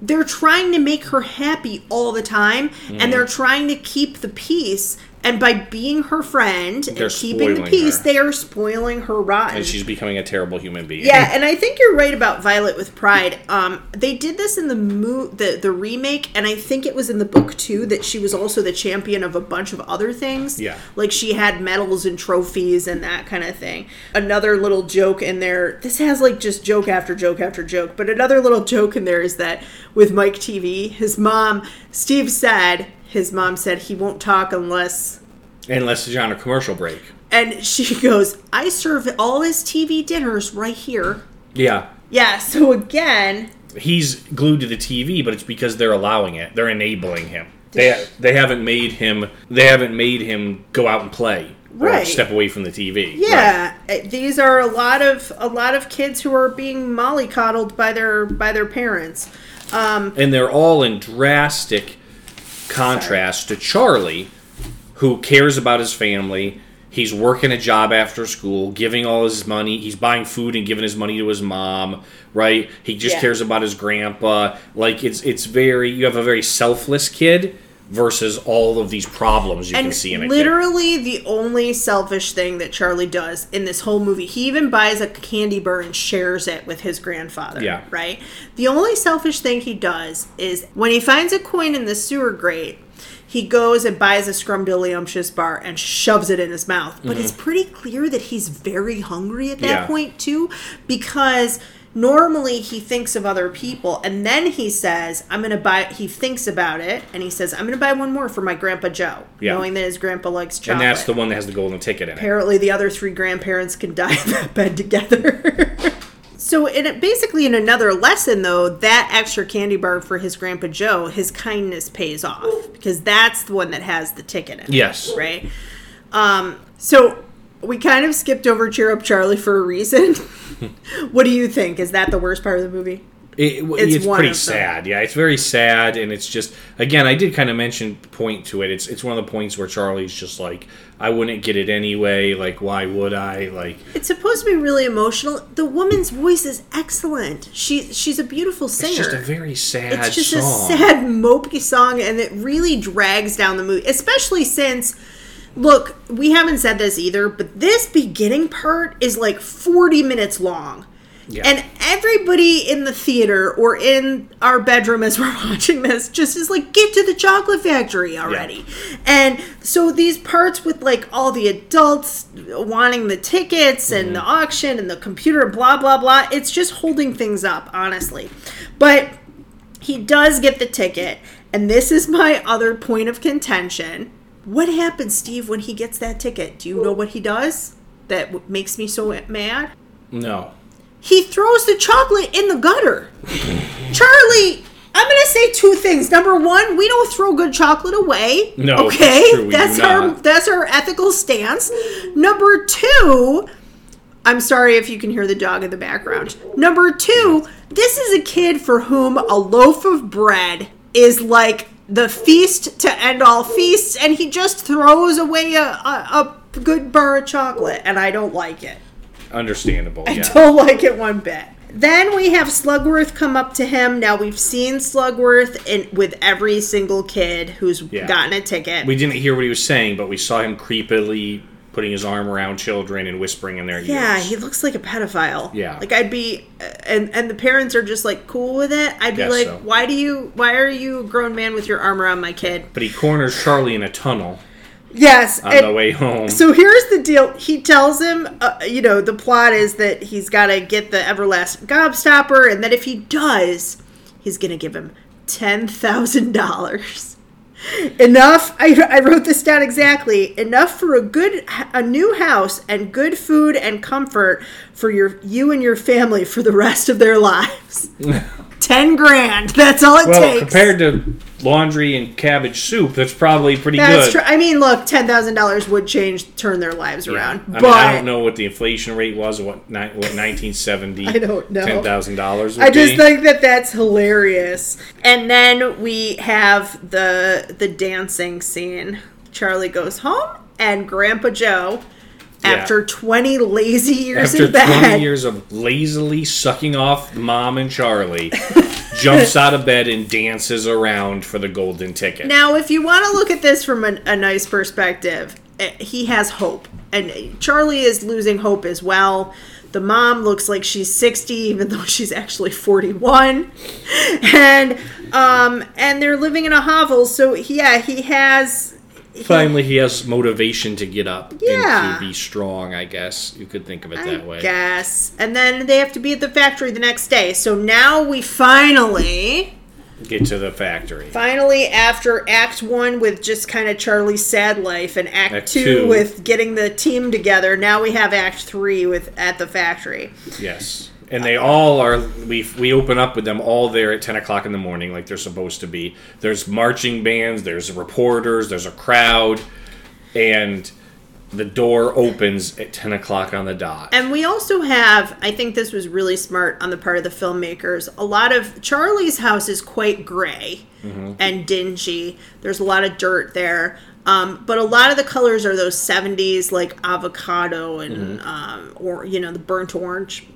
They're trying to make her happy all the time, Mm-hmm. and they're trying to keep the peace. And by being her friend They're and keeping the peace, her. they are spoiling her rotten. and she's becoming a terrible human being. Yeah, and I think you're right about Violet with Pride. Um, they did this in the mo- the the remake, and I think it was in the book too that she was also the champion of a bunch of other things. Yeah. like she had medals and trophies and that kind of thing. Another little joke in there. This has like just joke after joke after joke, but another little joke in there is that with Mike TV, his mom, Steve said, his mom said he won't talk unless Unless it's on a commercial break. and she [laughs] goes, I serve all his TV dinners right here. Yeah. Yeah, so again, He's glued to the TV, but it's because they're allowing it. They're enabling him. They they haven't made him they haven't made him go out and play or Right. step away from the TV. yeah, uh, these are a lot of a lot of kids who are being mollycoddled by their by their parents. Um, and they're all in drastic contrast to Charlie, who cares about his family. He's working a job after school, giving all his money. He's buying food and giving his money to his mom, right? He just Yeah. cares about his grandpa. Like it's it's very you have a very selfless kid versus all of these problems you can see in a kid. literally the only selfish thing that Charlie does in this whole movie, he even buys a candy bar and shares it with his grandfather. Yeah. Right? The only selfish thing he does is when he finds a coin in the sewer grate, he goes and buys a scrumdiddlyumptious bar and shoves it in his mouth. But it's pretty clear that he's very hungry at that Mm-hmm. Yeah. point too, because normally he thinks of other people and then he says i'm gonna buy he thinks about it and he says i'm gonna buy one more for my grandpa joe Yeah. knowing that his grandpa likes chocolate and that's the one that has the golden ticket in it. apparently the other three grandparents can die in that bed together [laughs] so in it, basically in another lesson though that extra candy bar for his grandpa joe his kindness pays off because that's the one that has the ticket in it Yes. right um so we kind of skipped over cheer up charlie for a reason [laughs] what do you think is that the worst part of the movie It, It's it's pretty sad. Yeah, it's very sad, and it's just again, I did kind of mention point to it. It's it's one of the points where Charlie's just like, I wouldn't get it anyway. Like, why would I? Like, it's supposed to be really emotional the woman's voice is excellent she she's a beautiful singer it's just a very sad it's just song. a sad mopey song and it really drags down the movie especially since look we haven't said this either but this beginning part is like 40 minutes long. Yeah. and everybody in the theater or in our bedroom as [laughs] we're watching this just is like get to the chocolate factory already. And so these parts with like all the adults wanting the tickets and mm-hmm. the auction and the computer blah blah blah it's just holding things up honestly. But he does get the ticket and this is my other point of contention what happens steve when he gets that ticket? Do you know what he does that makes me so mad? No, he throws the chocolate in the gutter. Charlie i'm gonna say two things. Number one we don't throw good chocolate away No, okay? that's true, we do that's our not. that's our ethical stance. Number two I'm sorry if you can hear the dog in the background. Number two, this is a kid for whom a loaf of bread is like the feast to end all feasts, and he just throws away a, a, a good bar of chocolate, and I don't like it. understandable. I Yeah, don't [laughs] like it one bit. Then we have Slugworth come up to him. Now we've seen Slugworth in with every single kid who's Yeah. gotten a ticket. we didn't hear what he was saying, but we saw him creepily putting his arm around children and whispering in their Yeah, ears. Yeah, he looks like a pedophile. Yeah. like I'd be, and and the parents are just like cool with it. I'd be Guess like, so. why do you, why are you a grown man with your arm around my kid? but he corners Charlie in a tunnel Yes, on the way home. So here's the deal. He tells him, uh, you know, the plot is that he's got to get the everlasting gobstopper, and that if he does, he's going to give him ten thousand dollars. Enough. I, I wrote this down exactly. Enough for a good, a new house and good food and comfort for your you and your family for the rest of their lives. [laughs] ten grand. That's all it Well, takes. compared to laundry and cabbage soup, that's probably pretty That's good. true. I mean, look, ten thousand dollars would change, turn their lives Yeah. around. I but mean, I don't know what the inflation rate was. What, ni- what 1970? [laughs] I don't know. Ten thousand dollars. I just think that that's hilarious. And then we have the the dancing scene. Charlie goes home, and Grandpa Joe, Yeah. after twenty lazy years after in bed, 20 years of lazily sucking off Mom and Charlie, [laughs] jumps [laughs] out of bed and dances around for the golden ticket. Now, if you want to look at this from a, a nice perspective, eh, he has hope, and Charlie is losing hope as well. The mom looks like she's 60, even though [laughs] she's actually 41, [laughs] and um, and they're living in a hovel. So yeah, he has. Finally, he has motivation to get up Yeah. and to be strong. I guess you could think of it I that way. guess, and then they have to be at the factory the next day. So now we finally Get to the factory. Finally, after Act One with just kind of Charlie's sad life, and Act, Act two, two. with getting the team together, now we have Act Three with at the factory. Yes. And they all are. We we open up with them all there at ten o'clock in the morning, like they're supposed to be. There's marching bands. There's reporters. There's a crowd, and the door opens at ten o'clock on the dot. And we also have, I think this was really smart on the part of the filmmakers. A lot of Charlie's house is quite gray and dingy. There's a lot of dirt there. Um, but a lot of the colors are those 70s, like avocado and, um, or, you know, the burnt orange.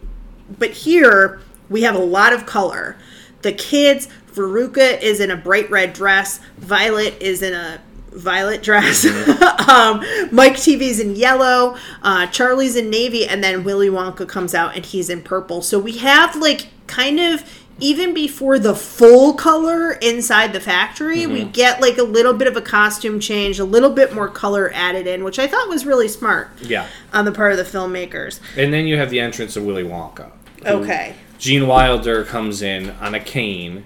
But here we have a lot of color. The kids, Veruca is in a bright red dress, Violet is in a violet dress. [laughs] um, Mike TV's in yellow, uh, Charlie's in navy, and then Willy Wonka comes out and he's in purple. So we have like kind of even before the full color inside the factory, we mm-hmm. get like a little bit of a costume change, a little bit more color added in, which I thought was really smart Yeah. on the part of the filmmakers. And then you have the entrance of Willy Wonka. Okay. Gene Wilder comes in on a cane,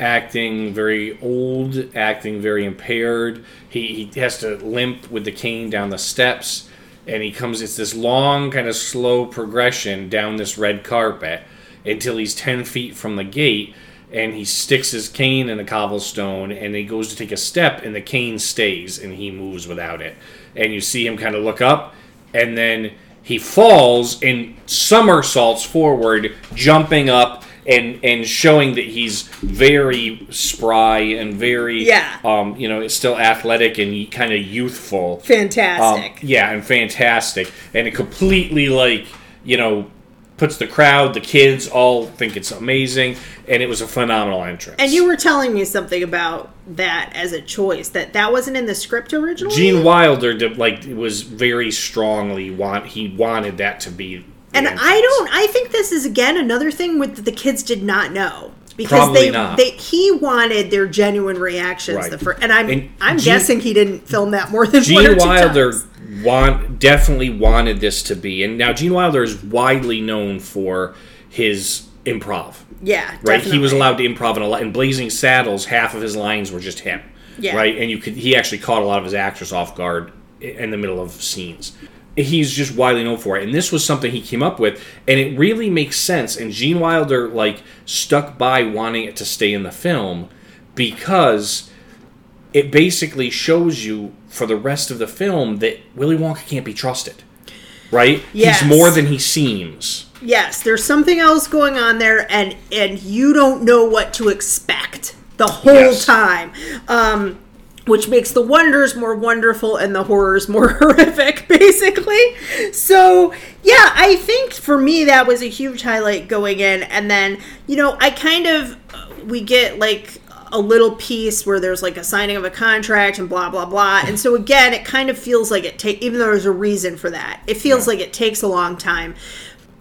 acting very old, acting very impaired. He, he has to limp with the cane down the steps, and he comes. It's this long, kind of slow progression down this red carpet until he's 10 feet from the gate. And he sticks his cane in a cobblestone, and he goes to take a step, and the cane stays, and he moves without it. And you see him kind of look up, and then he falls and somersaults forward, jumping up and and showing that he's very spry and very Yeah. um you know it's still athletic and kind of youthful. Um, Fantastic. yeah, and fantastic, and it completely like you know puts the crowd, the kids all think it's amazing, and it was a phenomenal entrance. And you were telling me something about that as a choice that that wasn't in the script originally. Gene Wilder did, like was very strongly want he wanted that to be. and entrance. I don't. I think this is again another thing with the kids did not know because Probably they not. they he wanted their genuine reactions. Right. The first, and I'm And I'm Gene- guessing he didn't film that more than one or Gene two Wilder times. want definitely wanted this to be, and now Gene Wilder is widely known for his improv. Yeah, Right, he was allowed to improv in, a lot, in Blazing Saddles. Half of his lines were just him. Yeah. Right, and you could he actually caught a lot of his actors off guard in the middle of scenes. He's just widely known for it, and this was something he came up with, and it really makes sense. And Gene Wilder like stuck by wanting it to stay in the film because it basically shows you for the rest of the film that Willy Wonka can't be trusted. Right? Yes. He's more than he seems. Yes, there's something else going on there, and and you don't know what to expect the whole Yes. time, um, which makes the wonders more wonderful and the horrors more [laughs] horrific, basically. So yeah, I think for me that was a huge highlight going in, and then you know I kind of we get like a little piece where there's like a signing of a contract and blah blah blah and so again it kind of feels like it take even though there's a reason for that it feels Yeah. like it takes a long time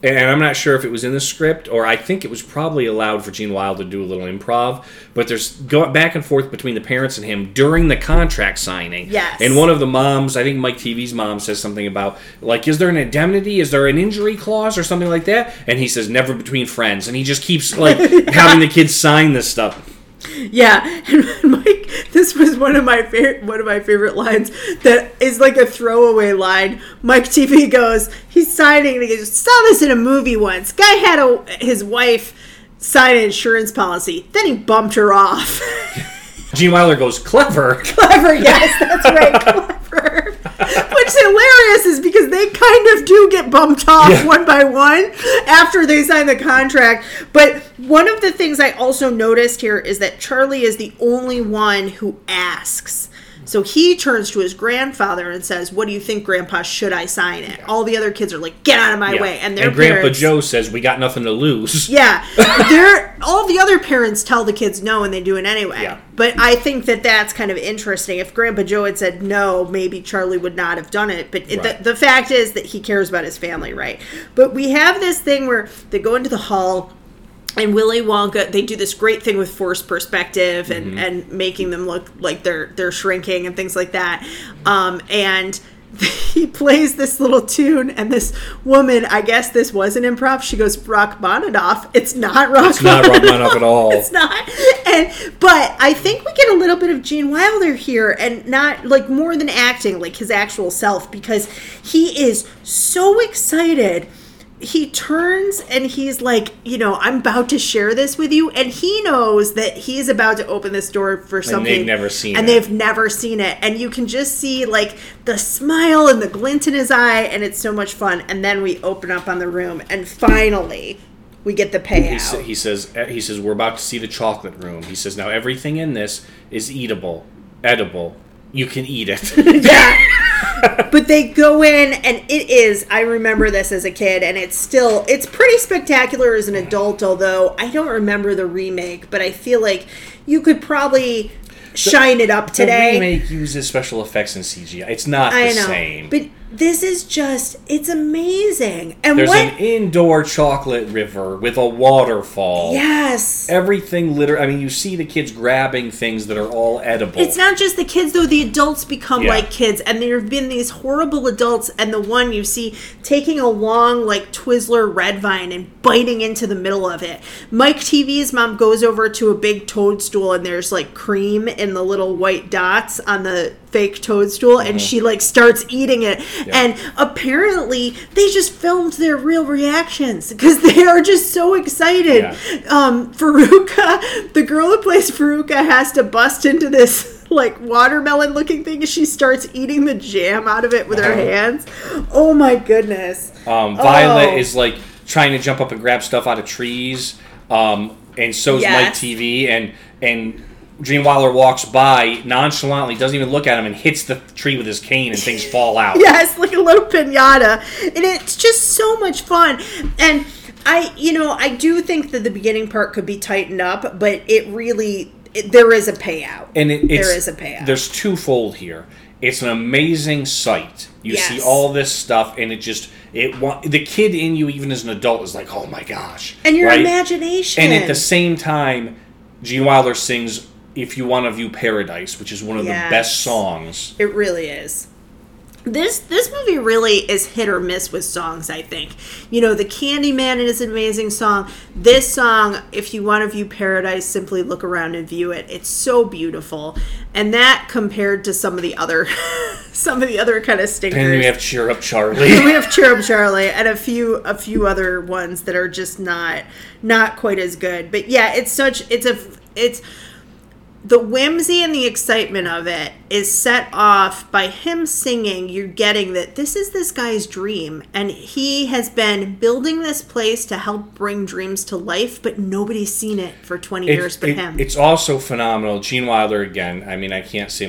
And I'm not sure if it was in the script or I think it was probably allowed for Gene Wilder to do a little improv. But there's going back and forth between the parents and him during the contract signing. Yes. And one of the moms, I think Mike TV's mom, says something about like, is there an indemnity? Is there an injury clause or something like that? And he says never between friends. And he just keeps like [laughs] having the kids sign this stuff. Yeah, [laughs] and Mike, this was one of my favorite one of my favorite lines that is like a throwaway line. Mike TV goes, he's signing, and he goes, saw this in a movie once. Guy had a his wife sign an insurance policy. Then he bumped her off. Gene Wilder goes, clever. [laughs] clever, yes, that's right, [laughs] hilarious is because they kind of do get bumped off Yeah. one by one after they sign the contract. But one of the things I also noticed here is that Charlie is the only one who asks. So he turns to his grandfather and says, "What do you think, Grandpa? Should I sign it?" All the other kids are like, "Get out of my Yeah. way!" And their Grandpa parents, Joe says, we got nothing to lose. [laughs] yeah, [laughs] they're all the other parents tell the kids no, and they do it anyway. Yeah. But I think that that's kind of interesting. If Grandpa Joe had said no, maybe Charlie would not have done it. But Right. the, the fact is that he cares about his family, right? But we have this thing where they go into the hall. And Willy Wonka, they do this great thing with forced perspective and, Mm-hmm. and making them look like they're they're shrinking and things like that. Um, and [laughs] he plays this little tune, and this woman, I guess this was an improv. She goes Rachmaninoff. It's not Rachmaninoff. It's not Rachmaninoff at all. [laughs] It's not. And but I think we get a little bit of Gene Wilder here, and not like more than acting, like his actual self, because he is so excited. He turns and he's like, you know, I'm about to share this with you, and he knows that he's about to open this door for something. They've never seen and it. they've never seen it, and you can just see like the smile and the glint in his eye, and it's so much fun. And then we open up on the room, and finally, we get the payout. He, sa- he says uh, he says we're about to see the chocolate room. He says now everything in this is eatable, edible. You can eat it. [laughs] yeah. But they go in and it is I remember this as a kid and it's still it's pretty spectacular as an adult although I don't remember the remake but I feel like you could probably shine it up today. The remake uses special effects and CGI. It's not I the know. same. But this is just it's amazing. And There's what an indoor chocolate river with a waterfall. Yes. Everything literally. I mean, you see the kids grabbing things that are all edible. It's not just the kids though; the adults become Yeah. like kids, and there have been these horrible adults. And the one you see taking a long, like Twizzler red vine and biting into the middle of it. Mike TV's mom goes over to a big toadstool, and there's like cream in the little white dots on the fake toadstool, and she like starts eating it. Yeah. And apparently, they just filmed their real reactions because [laughs] they are just so excited. Yeah. Um, Veruca, [laughs] the girl who plays Veruca, has to bust into this [laughs] like watermelon looking thing as she starts eating the jam out of it with her Uh-huh. hands. Oh my goodness. Um, Violet Oh. is like trying to jump up and grab stuff out of trees, um, and so's Mike Yes. TV, and and Gene Wilder walks by nonchalantly, doesn't even look at him, and hits the tree with his cane, and things fall out. [laughs] Yes, like a little pinata. And it's just so much fun. And I, you know, I do think that the beginning part could be tightened up, but it really, it, there is a payout. and it, There is a payout. There's twofold here. It's an amazing sight. You see all this stuff, and it just it the kid in you, even as an adult, is like, oh my gosh, and your right? imagination. And at the same time, Gene Wilder sings "If You Want to View Paradise," which is one of Yes. the best songs. It really is. This this movie really is hit or miss with songs, I think. You know, The Candyman is an amazing song. This song, if you want to view paradise, simply look around and view it. It's so beautiful. And that compared to some of the other [laughs] some of the other kind of stinkers. And you have "Cheer Up, Charlie." we have Cheer Up Charlie and a few a few other ones that are just not not quite as good. But yeah, it's such it's a it's the whimsy and the excitement of it is set off by him singing. You're getting that this is this guy's dream, and he has been building this place to help bring dreams to life, but nobody's seen it for 20 years but it- him. It's also phenomenal. Gene Wilder again. I mean, I can't say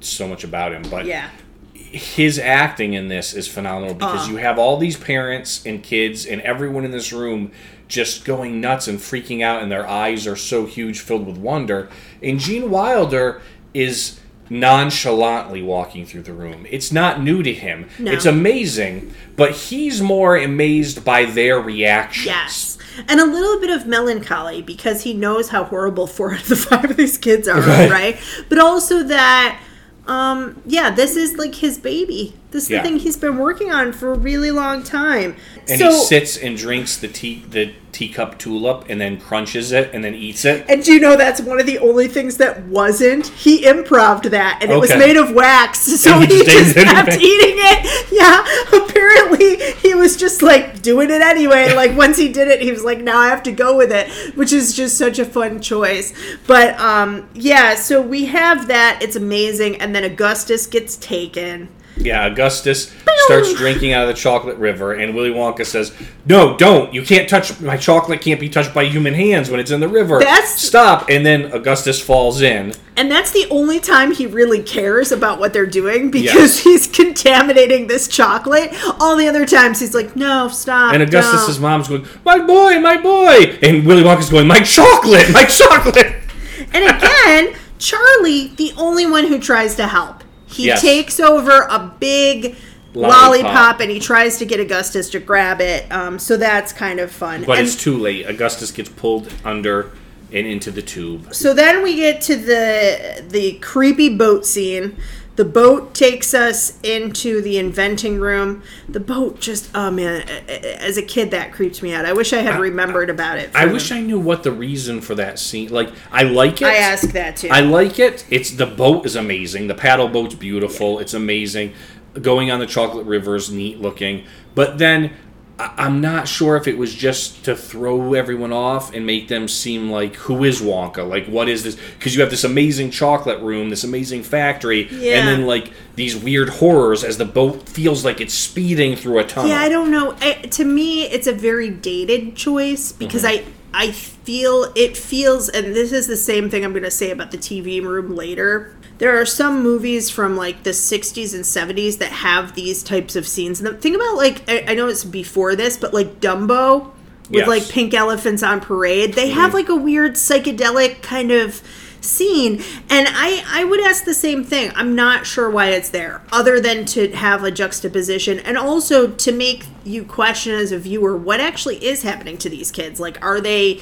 so much about him, but yeah. his acting in this is phenomenal because Uh. you have all these parents and kids and everyone in this room just going nuts and freaking out, and their eyes are so huge, filled with wonder. And Gene Wilder is nonchalantly walking through the room. It's not new to him. No. It's amazing, but he's more amazed by their reactions. Yes. And a little bit of melancholy because he knows how horrible four out of the five of these kids are, Right. right? But also that, um, yeah, this is like his baby. This is Yeah. the thing he's been working on for a really long time. And so, he sits and drinks the tea the teacup tulip and then crunches it and then eats it. and do you know that's one of the only things that wasn't? He improved that, and it was Okay. [laughs] so And he, he just just kept eating it. Yeah, apparently he was just like doing it anyway. [laughs] Like once he did it, he was like, now I have to go with it, which is just such a fun choice. But um, yeah, so we have that. It's amazing, and then Augustus gets taken. Yeah, Augustus starts drinking out of the chocolate river, and Willy Wonka says, "No, don't! You can't touch my chocolate. Can't be touched by human hands when it's in the river. That's- stop!" And then Augustus falls in. And that's the only time he really cares about what they're doing because Yes. [laughs] he's contaminating this chocolate. All the other times he's like, no, stop. And Augustus's don't." mom's going, "My boy, my boy!" And Willy Wonka's going, "My chocolate, my [laughs] chocolate!" And again, Charlie, the only one who tries to help. He Yes. takes over a big Lollipop. lollipop. and he tries to get Augustus to grab it. Um, so that's kind of fun. But and it's too late. Augustus gets pulled under and into the tube. so then we get to the the creepy boat scene. The boat takes us into the inventing room. The boat just oh man, as a kid that creeps me out. I wish I had remembered about it. I wish I knew what the reason for that scene. Like, I like it. I ask that too. I like it. It's the boat is amazing. The paddle boat's beautiful. It's amazing. Going on the chocolate river is neat looking. But then I- I'm not sure if it was just to throw everyone off and make them seem like who is Wonka? Like what is this? Because you have this amazing chocolate room, this amazing factory, Yeah. and then like these weird horrors as the boat feels like it's speeding through a tunnel. Yeah, I don't know. I, to me, it's a very dated choice because Mm-hmm. I I feel it feels, and this is the same thing I'm going to say about the TV room later. There are some movies from like the 60s and 70s that have these types of scenes. And the thing about like I, I know it's before this, but like Dumbo with Yes. Mm-hmm. like pink elephants on parade, they have like a weird psychedelic kind of scene and i i would ask the same thing i'm not sure why it's there other than to have a juxtaposition and also to make you question as a viewer what actually is happening to these kids like are they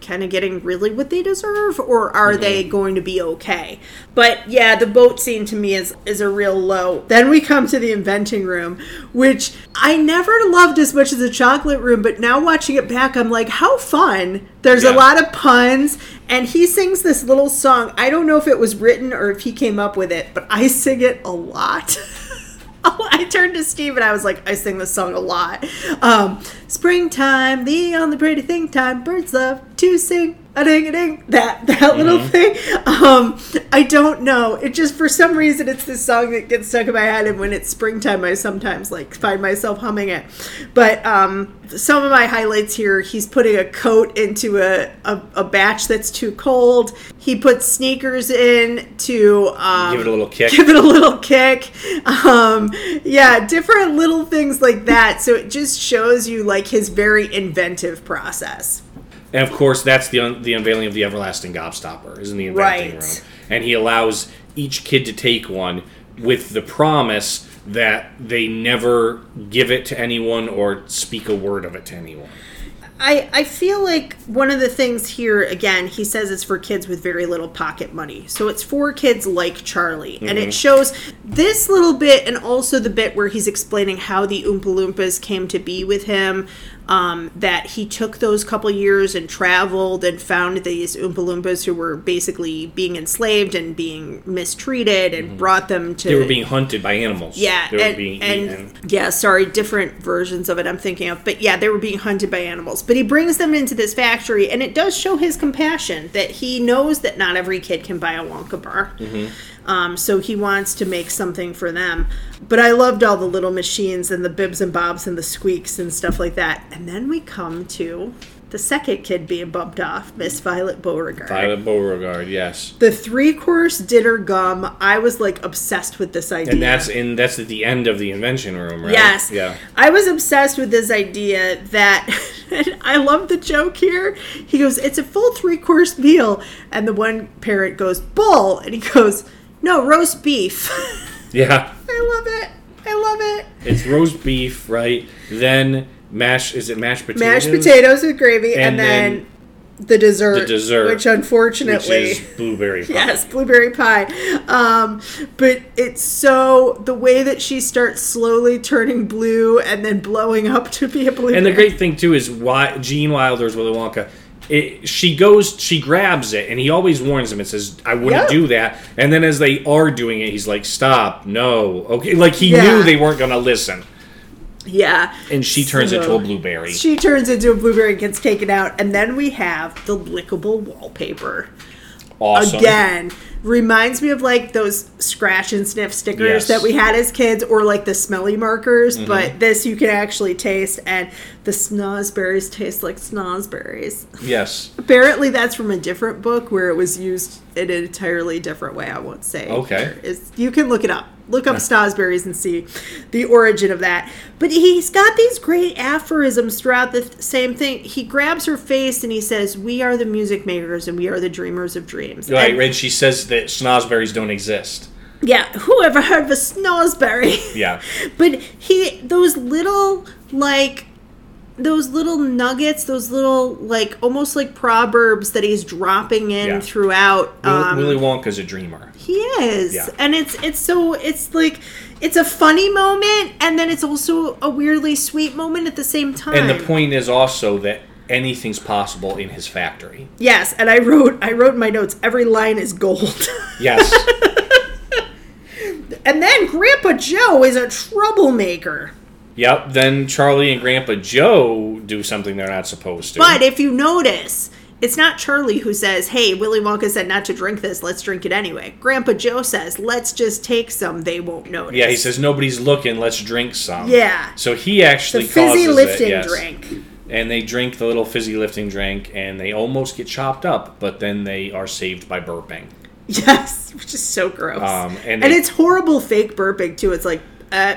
kind of getting really what they deserve or are they going to be okay? But yeah the boat scene to me is is a real low. Then we come to the inventing room which i never loved as much as the chocolate room but now watching it back i'm like how fun. There's a lot of puns and he sings this little song. I don't know if it was written or if he came up with it but i sing it a lot. [laughs] I turned to Steve and I was like, I sing this song a lot. Um, springtime, the only pretty thing time, birds love to sing. A ding a ding, that that little thing. Um, I don't know. It just for some reason it's this song that gets stuck in my head, and when it's springtime, I sometimes like find myself humming it. But um, some of my highlights here: he's putting a coat into a, a, a batch that's too cold. He puts sneakers in to um, Give it a little kick. give it a little kick. Um, yeah, different little things like that. So it just shows you like his very inventive process. And of course, that's the un- the unveiling of the everlasting gobstopper is in the inventing Right. room, and he allows each kid to take one with the promise that they never give it to anyone or speak a word of it to anyone. I, I feel like one of the things here again he says it's for kids with very little pocket money. So it's for kids like charlie. And it mm-hmm. shows this little bit and also the bit where he's explaining how the oompa loompas came to be with him um, that he took those couple years and traveled and found these oompa loompas who were basically being enslaved and being mistreated and brought them to They were being hunted by animals. yeah, they were and, being and eaten. yeah, sorry, different versions of it I'm thinking of, but yeah, they were being hunted by animals. But he brings them into this factory, and it does show his compassion that he knows that not every kid can buy a Wonka bar. Mm-hmm. Um, so he wants to make something for them. But I loved all the little machines and the bibs and bobs and the squeaks and stuff like that. And then we come to the second kid being bumped off, Miss Violet Beauregarde. Violet Beauregarde, yes. The three course dinner gum, I was like obsessed with this idea. And that's in that's at the end of the invention room, right? Yes. Yeah. I was obsessed with this idea that [laughs] I love the joke here. He goes, It's a full three course meal. And the one parent goes, Bull. And he goes, No, roast beef. Yeah. [laughs] I love it. I love it. It's roast beef, right? Then mash is it mashed potatoes? Mashed potatoes with gravy and, And then, then the dessert. the dessert, Which Which unfortunately is blueberry pie. Yes, blueberry pie. Um, but it's so the way that she starts slowly turning blue and then blowing up to be a blueberry. And the great thing too is why Gene Wilder's Willy Wonka. It, she goes, she grabs it, and he always warns him and says, "I wouldn't Yeah. do that." And then as they are doing it, he's like, "Stop, no, okay." Like he Yeah. knew they weren't going to listen. Yeah. and she turns So- into a blueberry. She turns into a blueberry and gets taken out, and then we have the lickable wallpaper. awesome. Again, reminds me of like those scratch and sniff stickers Yes. Mm-hmm. that we had as kids, or like the smelly markers. But this you can actually taste, and the snozberries taste like snozberries. Yes. [laughs] Apparently, that's from a different book where it was used in an entirely different way. I won't say. Okay. It's, you can look it up. Look up snozberries and see the origin of that. But he's got these great aphorisms throughout the th- same thing. He grabs her face and he says, "We are the music makers and we are the dreamers of dreams." Right, And- and she says that snozberries don't exist. Yeah. Who ever heard of a snozberry? Yeah. [laughs] But he those little like those little nuggets, those little like almost like proverbs that he's dropping in Yeah. throughout. Um, Willy Wonka's a dreamer. he is, Yeah. and it's it's so it's like it's a funny moment, and then it's also a weirdly sweet moment at the same time. And the point is also that anything's possible in his factory. yes, and I wrote I wrote in my notes every line is gold. [laughs] Yes. and then Grandpa Joe is a troublemaker. Yep. Then Charlie and Grandpa Joe do something they're not supposed to. But if you notice, it's not Charlie who says, Hey, Willy Wonka said not to drink this, let's drink it anyway. Grandpa Joe says, Let's just take some, they won't notice. yeah, he says nobody's looking. Let's drink some. Yeah. So he actually the fizzy causes lifting it, yes. drink. and they drink the little fizzy lifting drink, and they almost get chopped up, but then they are saved by burping. [laughs] Yes, which is so gross. Um, and and they- it's horrible fake burping too. It's like, uh,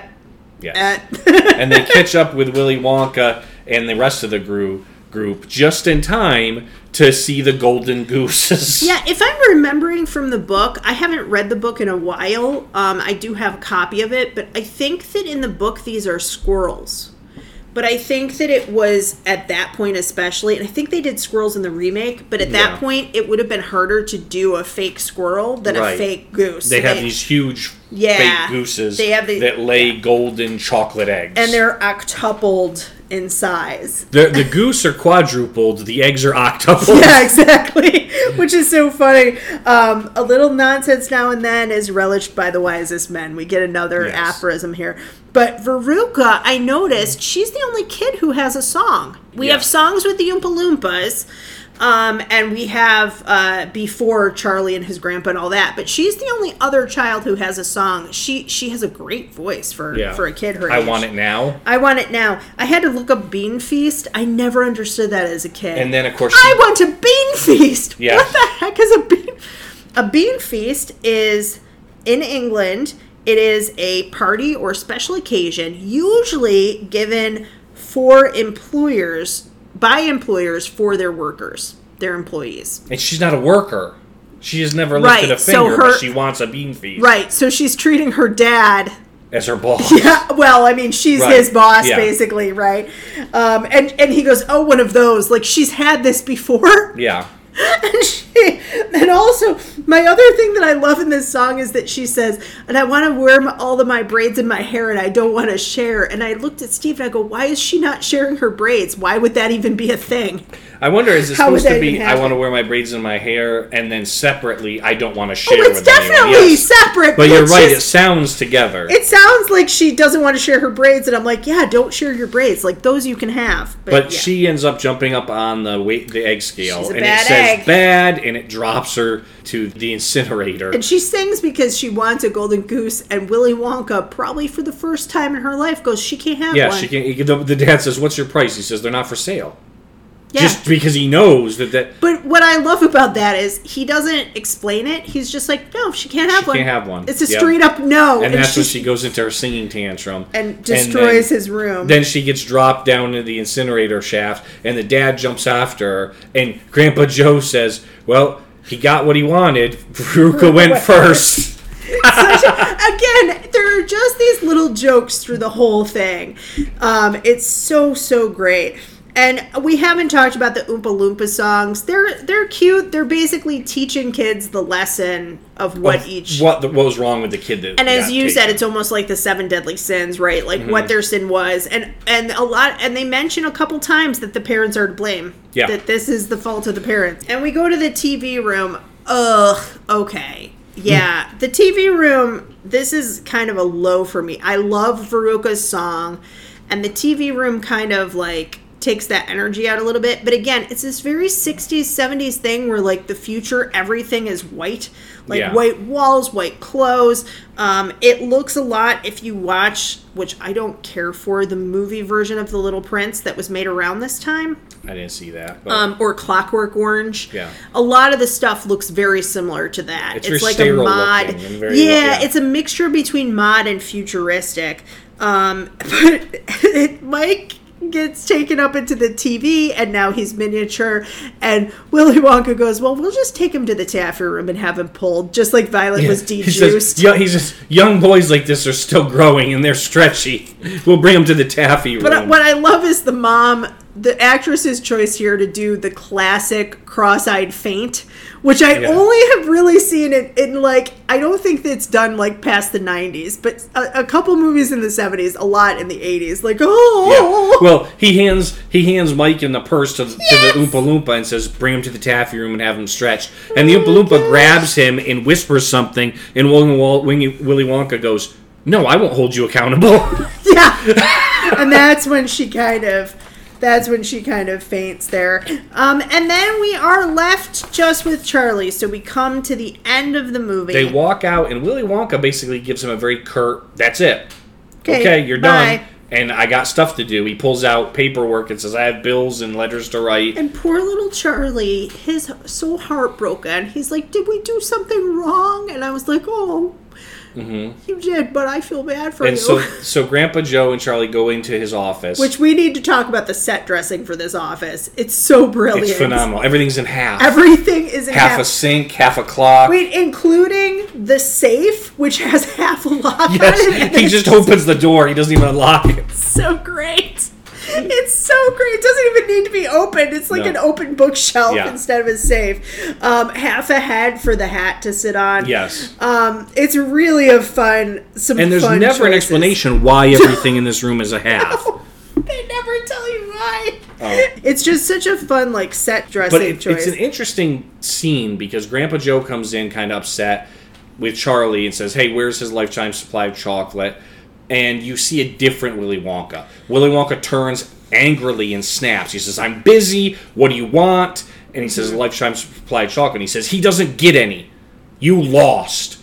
Yes. [laughs] and they catch up with Willy Wonka and the rest of the group group just in time to see the golden gooses. Yeah, if I'm remembering from the book, I haven't read the book in a while. Um, I do have a copy of it, but I think that in the book these are squirrels. But I think that it was at that point, especially, and I think they did squirrels in the remake. But at that point, it would have been harder to do a fake squirrel than Right. a fake goose. They have these huge Yeah. fake gooses They have the- that lay golden chocolate eggs. and they're octupled in size. the the goose are quadrupled, the eggs are octupled. [laughs] Yeah, [laughs] exactly. [laughs] Which is so funny. Um, a little nonsense now and then is relished by the wisest men. We get another Yes. aphorism here. But Veruca, I noticed she's the only kid who has a song. We Yeah. have songs with the Oompa Loompas. Um, and we have uh, before Charlie and his grandpa and all that, but she's the only other child who has a song. She she has a great voice for Yeah. for a kid her I age. want it now. I want it now. I had to look up Bean Feast. I never understood that as a kid. And then of course I want a bean feast. Yeah. What the heck is a bean? A bean feast is in England. It is a party or special occasion, usually given for employers by employers for their workers, their employees. and she's not a worker. She has never lifted Right, a so finger, her- but she wants a bean feast Right. So she's treating her dad as her boss. [laughs] Yeah, well, I mean, she's Right, his boss, yeah. basically, right? Um, and and he goes, "Oh, one of those. Like she's had this before." Yeah. [laughs] and, she, [laughs] and also, my other thing that I love in this song is that she says, "And I want to wear my, all of my braids in my hair, and I don't want to share." And I looked at Steve and I go, "Why is she not sharing her braids? Why would that even be a thing?" I wonder, is it [laughs] How supposed to be I want to wear my braids in my hair and then separately I don't want to oh, share Oh, it's definitely Yes. separate. But you're right, just- it sounds together. It sounds like she doesn't want to share her braids, and I'm like, yeah, don't share your braids. Like those you can have. but yeah. she ends up jumping up on the weight the egg scale and it says egg. bad and it drops her to the incinerator. and she sings because she wants a golden goose, and Willy Wonka, probably for the first time in her life, goes, she can't have yeah, one. she can he- the, the dad says, "What's your price?" He says, "They're not for sale." Yeah. Just because he knows that that but what I love about that is he doesn't explain it. He's just like, no, she can't have She one. can't have one. It's a Yep. straight up no. and that's when she, she goes into her singing tantrum and destroys then- his room. Then she gets dropped down into the incinerator shaft, and the dad jumps after her. And Grandpa Joe says, "Well, he got what he wanted. [laughs] Veruca went first. A- again, there are just these little jokes through the whole thing. Um, it's so so great. And we haven't talked about the Oompa Loompa songs. They're they're cute. They're basically teaching kids the lesson of what Of each what, the, what was wrong with the kid that and as you taken. said it's almost like the seven deadly sins right like Mm-hmm. what their sin was and and a lot and they mention a couple times that the parents are to blame Yeah. that this is the fault of the parents and we go to the tv room ugh okay yeah the tv room this is kind of a low for me i love veruca's song and the TV room kind of like takes that energy out a little bit. But again, it's this very 60s, 70s thing where like the future, everything is white. Like Yeah. white walls, white clothes. Um, it looks a lot if you watch, which I don't care for, the movie version of The Little Prince that was made around this time I didn't see that. But um, or Clockwork Orange. Yeah. a lot of the stuff looks very similar to that. It's It's, very like a mod. looking and very- yeah, yeah. it's a mixture between mod and futuristic. Um, [laughs] but Mike gets taken up into the TV, and now he's miniature. And Willy Wonka goes, "Well, we'll just take him to the taffy room and have him pulled, just like Violet was he dejuiced." says, young, he says, young boys like this are still growing and they're stretchy. We'll bring them to the taffy room. But uh, what I love is the mom, the actress's choice here to do the classic cross-eyed faint, which I Yeah. only have really seen it in like I don't think that's done like past the '90s, but a, a couple movies in the '70s, a lot in the '80s. Like [laughs] oh, Yeah. Well, he hands he hands Mike in the purse to, Yes! to the Oompa Loompa and says, "Bring him to the taffy room and have him stretched." And the Oompa Loompa oh grabs him and whispers something, and Willy, Wal- Wingy- Willy Wonka goes, "No, I won't hold you accountable." [laughs] yeah, and that's when she kind of. That's when she kind of faints there. Um, and then we are left just with Charlie. So we come to the end of the movie. they walk out, and Willy Wonka basically gives him a very curt, "That's it. Okay, Okay, you're bye." done." And I got stuff to do. He pulls out paperwork and says, "I have bills and letters to write." And poor little Charlie, he's so heartbroken. He's like, "Did we do something wrong?" And I was like, "Oh, you did, but I feel bad for Mm-hmm. And you." so, so Grandpa Joe and Charlie go into his office. Which we need to talk about the set dressing for this office. It's so brilliant. it's phenomenal. Everything's in half. Everything is in half half. a sink, half a clock. Wait, including the safe, which has half a lock on it. Yes, he just opens the door. He doesn't even unlock it. so great. [laughs] It's so great. It doesn't even need to be opened. It's like No. an open bookshelf Yeah. instead of a safe. Um, half a head for the hat to sit on. Yes. Um, it's really a fun. Some And there's never an explanation why everything in this room is a [laughs] half. They never tell you why. Oh. It's just such a fun like set dressing But it, choice. it's an interesting scene because Grandpa Joe comes in kind of upset with Charlie and says, "Hey, where's his lifetime supply of chocolate?" And you see a different Willy Wonka. Willy Wonka turns angrily and snaps. He says, "I'm busy. What do you want?" And he says, mm-hmm. "Lifetime supply of chocolate." And he says, "He doesn't get any. You lost."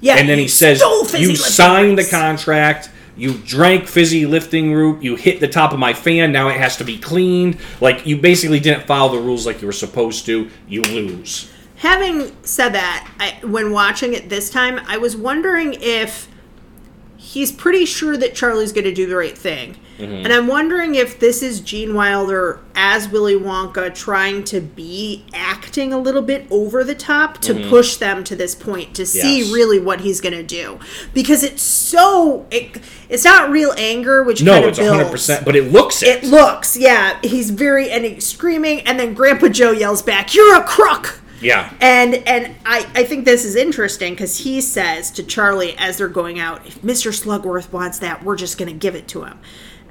yeah, And then he says, "You signed the contract. You drank fizzy lifting root. You hit the top of my fan. Now it has to be cleaned. Like you basically didn't follow the rules like you were supposed to. You lose." Having said that, I, when watching it this time, I was wondering if he's pretty sure that Charlie's going to do the right thing. Mm-hmm. And I'm wondering if this is Gene Wilder as Willy Wonka trying to be acting a little bit over the top to push them to this point to see Mm-hmm. Really what he's going to do. Because it's so. It, it's not real anger, which No, kind of it's builds. hundred percent. But it looks it. It looks, yeah. He's very. And he's screaming, and then Grandpa Joe yells back, You're a crook! Yeah. And and I, I think this is interesting because he says to Charlie as they're going out, if Mr. Slugworth wants that, we're just going to give it to him.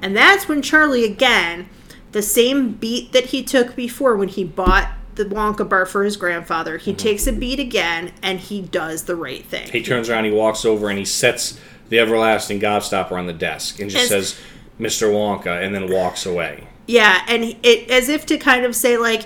And that's when Charlie again, the same beat that he took before when he bought the Wonka bar for his grandfather, he mm-hmm. takes a beat again and he does the right thing. He turns around. He walks over and he sets the everlasting gobstopper on the desk and just As- says, "Mr. Wonka," and then walks away. Yeah, and it as if to kind of say like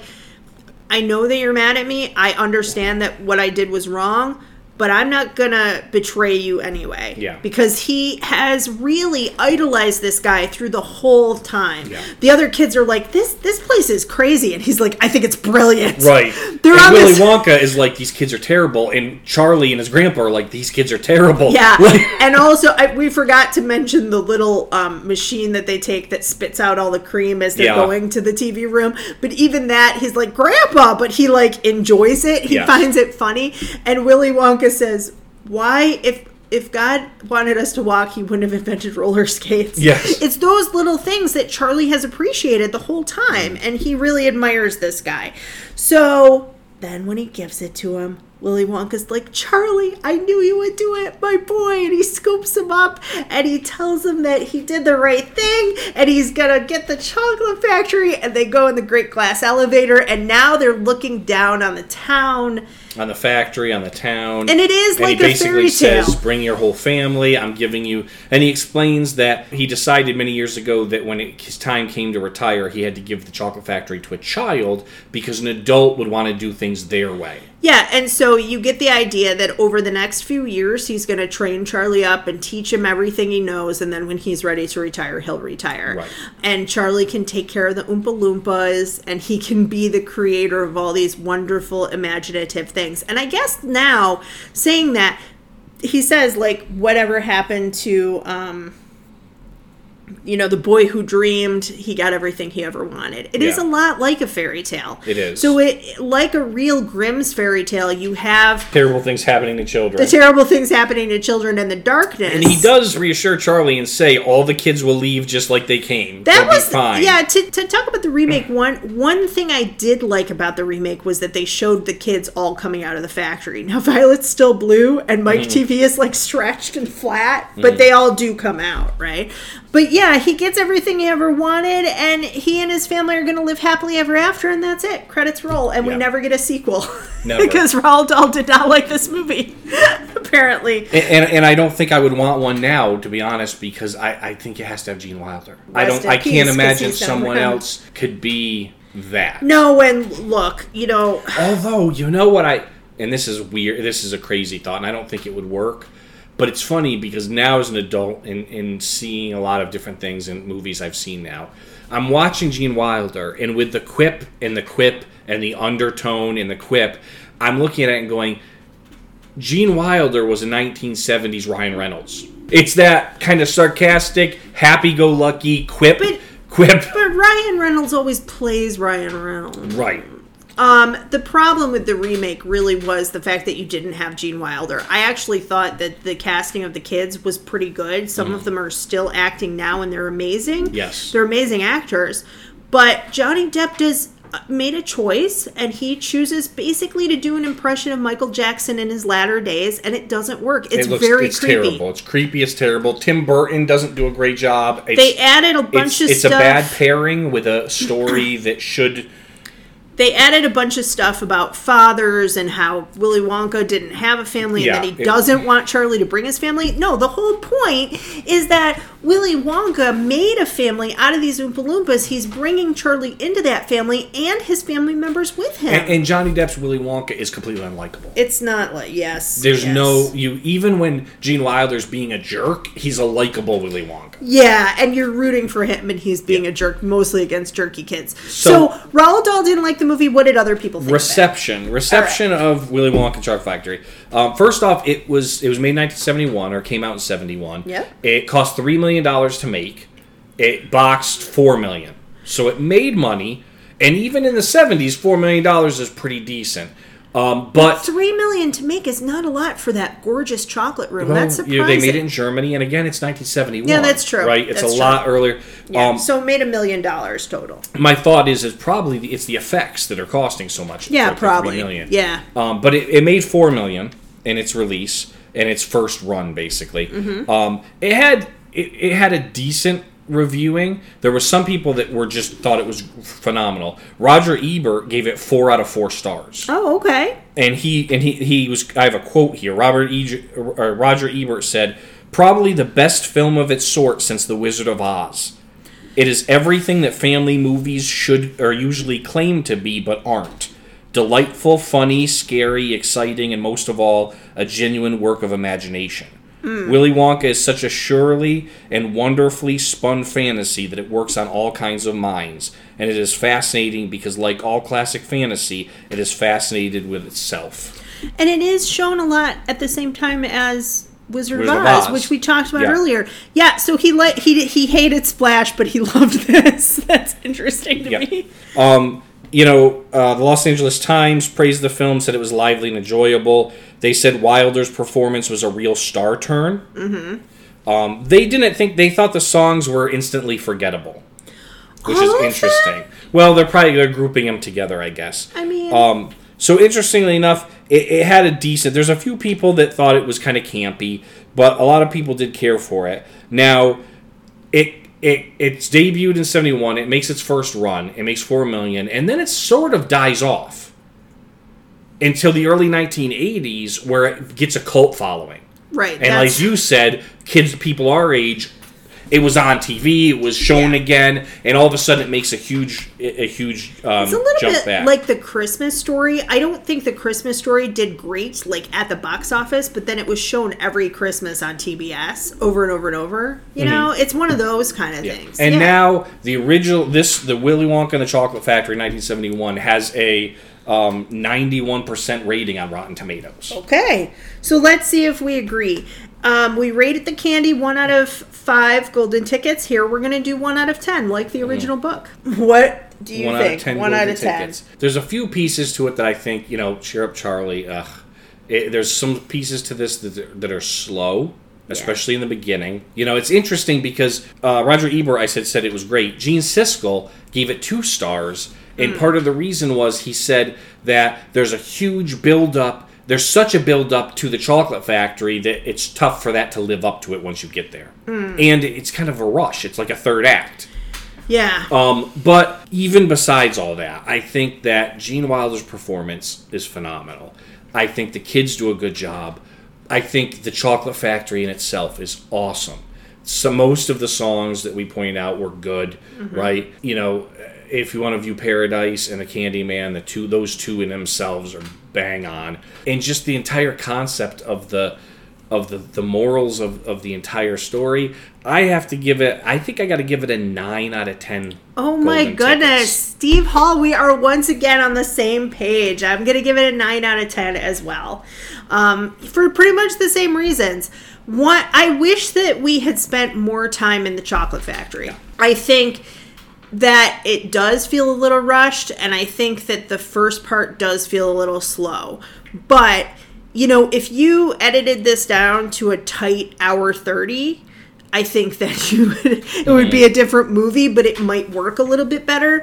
I know that you're mad at me. I understand that what I did was wrong, but I'm not to betray you anyway. Yeah. Because he has really idolized this guy through the whole time. Yeah. The other kids are like this this place is crazy and he's like I think it's brilliant. Right. They're and Willy this Wonka is like these kids are terrible, and Charlie and his grandpa are like these kids are terrible. Yeah, [laughs] and also I, we forgot to mention the little um, machine that they take that spits out all the cream as they're Yeah. going to the TV room. But even that, he's like Grandpa, but he like enjoys it. He Yes. finds it funny. And Willy Wonka says, "Why if?" If God wanted us to walk, he wouldn't have invented roller skates. Yes. It's those little things that Charlie has appreciated the whole time, and he really admires this guy. So then when he gives it to him, Willy Wonka's like, Charlie, I knew you would do it, my boy. And he scoops him up and he tells him that he did the right thing and he's gonna get the chocolate factory. And they go in the great glass elevator and now they're looking down on the town. On the factory, on the town. And it is And like he a basically fairy tale. says, "Bring your whole family. I'm giving you." And he explains that he decided many years ago that when it, his time came to retire, he had to give the chocolate factory to a child because an adult would want to do things their way. Yeah, and so you get the idea that over the next few years, he's going to train Charlie up and teach him everything he knows, and then when he's ready to retire, he'll retire. Right. And Charlie can take care of the Oompa Loompas, and he can be the creator of all these wonderful, imaginative things. And I guess now, saying that, he says, like, whatever happened to. Um, you know, the boy who dreamed he got everything he ever wanted. It is Yeah. a lot like a fairy tale. It is. So it like a real Grimm's fairy tale, you have Terrible things happening to children. the terrible things happening to children and the darkness. and he does reassure Charlie and say all the kids will leave just like they came. That They'll was fine. yeah. To, to talk about the remake, one one thing I did like about the remake was that they showed the kids all coming out of the factory. Now [laughs] Violet's still blue, and Mike Mm-hmm. TV is like stretched and flat, but they all do come out, right? But yeah, he gets everything he ever wanted, and he and his family are going to live happily ever after, and that's it. Credits roll, and we never get a sequel [laughs] because Roald Dahl did not like this movie, [laughs] apparently. And, and, and I don't think I would want one now, to be honest, because I, I think it has to have Gene Wilder. I Rest don't. I peace, can't imagine someone around. else could be that. No, and look, you know, [sighs] Although you know what I and this is weird. This is a crazy thought, and I don't think it would work. But it's funny because now as an adult and, and seeing a lot of different things in movies I've seen now, I'm watching Gene Wilder, and with the quip and the quip and the undertone and the quip, I'm looking at it and going, Gene Wilder was a 1970s Ryan Reynolds. It's that kind of sarcastic, happy-go-lucky quip, But- quip. but Ryan Reynolds always plays Ryan Reynolds. Right. Um, the problem with the remake really was the fact that you didn't have Gene Wilder. I actually thought that the casting of the kids was pretty good. Some of them are still acting now, and they're amazing. Mm. Yes. they're amazing actors. But Johnny Depp does uh, made a choice, and he chooses basically to do an impression of Michael Jackson in his latter days, and it doesn't work. It's it looks, very it's creepy. terrible. It's creepy. It's terrible. Tim Burton doesn't do a great job. It's, They added a bunch it's, of it's stuff. a bad pairing with a story [clears throat] that should. They added a bunch of stuff about fathers and how Willy Wonka didn't have a family Yeah, and that he it- doesn't want Charlie to bring his family. No, the whole point is that Willy Wonka made a family out of these Oompa Loompas. He's bringing Charlie into that family and his family members with him. And, and Johnny Depp's Willy Wonka is completely unlikable. it's not like yes. There's yes. no you even when Gene Wilder's being a jerk, he's a likable Willy Wonka. Yeah, and you're rooting for him, and he's being Yeah. a jerk, mostly against jerky kids. So, So- Roald Dahl didn't like the movie. What did other people think? Reception, reception of Willy Wonka and Chocolate Factory. Um, first off, it was it was made in 1971 or came out in 71. Yeah. It cost three million dollars to make. It boxed four million, so it made money. And even in the 70s, four million dollars is pretty decent. Um, but Three million to make is not a lot for that gorgeous chocolate room. well, that's you surprising. know, they made it in Germany, and again, it's 1971. Yeah, that's true. Right, it's That's a true. lot earlier. Yeah, Um, so it made a million dollars total. my thought is, is probably the, it's the effects that are costing so much. Yeah, probably. Million. Yeah. Um, but it, it made four million in its release and its first run, basically. Mm-hmm. Um, it had it, it had a decent reviewing. There were some people that were just thought it was phenomenal. Roger Ebert gave it four out of four stars, Oh, okay. and he and he he was. I have a quote here. Robert e, Roger Ebert said, "Probably the best film of its sort since The Wizard of Oz." It is everything that family movies should or usually claim to be but aren't. Delightful, funny, scary, exciting, and most of all, a genuine work of imagination. Willy Wonka is such a surely and wonderfully spun fantasy that it works on all kinds of minds. And it is fascinating because, like all classic fantasy, it is fascinated with itself. And it is shown a lot at the same time as Wizard, Wizard of, Oz, Oz. which we talked about Yeah. earlier. Yeah, so he li- he he hated Splash, but he [laughs] loved this. That's interesting to Yeah. me. Um, you know, uh, the Los Angeles Times praised the film, said it was lively and enjoyable. They said Wilder's performance was a real star turn. Mm-hmm. Um, they didn't think they thought the songs were instantly forgettable, which All is interesting. Well, they're probably they're grouping them together, I guess. I mean, Um, So interestingly enough, it, it had a decent. There's a few people that thought it was kind of campy, but a lot of people did care for it. Now, it it it's debuted in '71. It makes its first run. It makes four million, and then it sort of dies off until the early 1980s, where it gets a cult following. Right. And as you said, kids, people our age, it was on TV, it was shown Yeah. again, and all of a sudden it makes a huge, a huge um, It's a little jump bit back. like the Christmas story. I don't think the Christmas story did great, like at the box office, but then it was shown every Christmas on TBS over and over and over. You know, it's one of those kind of Mm-hmm. Yeah. things. And Yeah. now the original, this the Willy Wonka and the Chocolate Factory, 1971, has a um, 91% rating on Rotten Tomatoes. Okay, so let's see if we agree. Um, we rated the candy one out of five golden tickets. Here we're gonna do one out of ten, like the original book. [laughs] What do you one think? out of ten. one out of ten. There's a few pieces to it that I think you know. Cheer up, Charlie. Ugh. It, there's some pieces to this that are, that are slow, especially in the beginning. You know, it's interesting because uh, Roger Ebert, I said, said it was great. Gene Siskel gave it two stars, and Hmm. part of the reason was he said that there's a huge build up. There's such a build up to the chocolate factory that it's tough for that to live up to it once you get there. Hmm. And it's kind of a rush. It's like a third act. Yeah. Um, but even besides all that, I think that Gene Wilder's performance is phenomenal. I think the kids do a good job. I think the Chocolate Factory in itself is awesome. So most of the songs that we pointed out were good, right? You know, if you want to view Paradise and the Candyman, the two those two in themselves are bang on, and just the entire concept of the of the, the morals of, of the entire story, I have to give it. I think I got to give it a nine out of ten. Oh my goodness, tickets. Steve Hall, we are once again on the same page. I'm going to give it a 9 out of 10 as well. Um, for pretty much the same reasons. One, I wish that we had spent more time in the chocolate factory. I think that it does feel a little rushed, and I think that the first part does feel a little slow. But, you know, if you edited this down to a tight hour 30, I think [laughs] that you would, it would be a mm-hmm. different movie, but it might work a little bit better.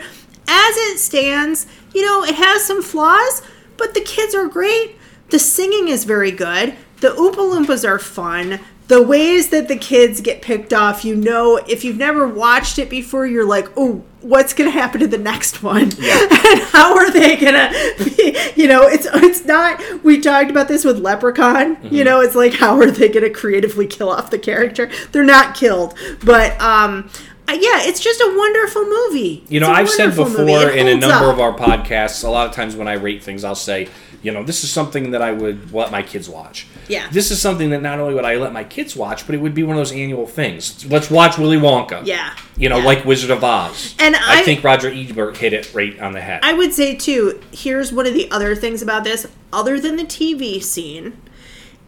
As it stands, you know, it has some flaws, but the kids are great. The singing is very good. The Oompa Loompas are fun. The ways that the kids get picked off, you know, if you've never watched it before, you're like, oh, what's going to happen to the next one? [laughs] and how are they going to be, you know, it's, it's not, we talked about this with Leprechaun, you know, it's like, how are they going to creatively kill off the character? They're not killed. But, um, uh, yeah, it's just a wonderful movie. You know, I've said before in a number up. of our podcasts, a lot of times when I rate things, I'll say, you know, this is something that I would let my kids watch. Yeah. This is something that not only would I let my kids watch, but it would be one of those annual things. Let's watch Willy Wonka. Yeah. You know, Yeah. like Wizard of Oz. And I, I- think Roger Ebert hit it right on the head. I would say too. Here's one of the other things about this, other than the TV scene,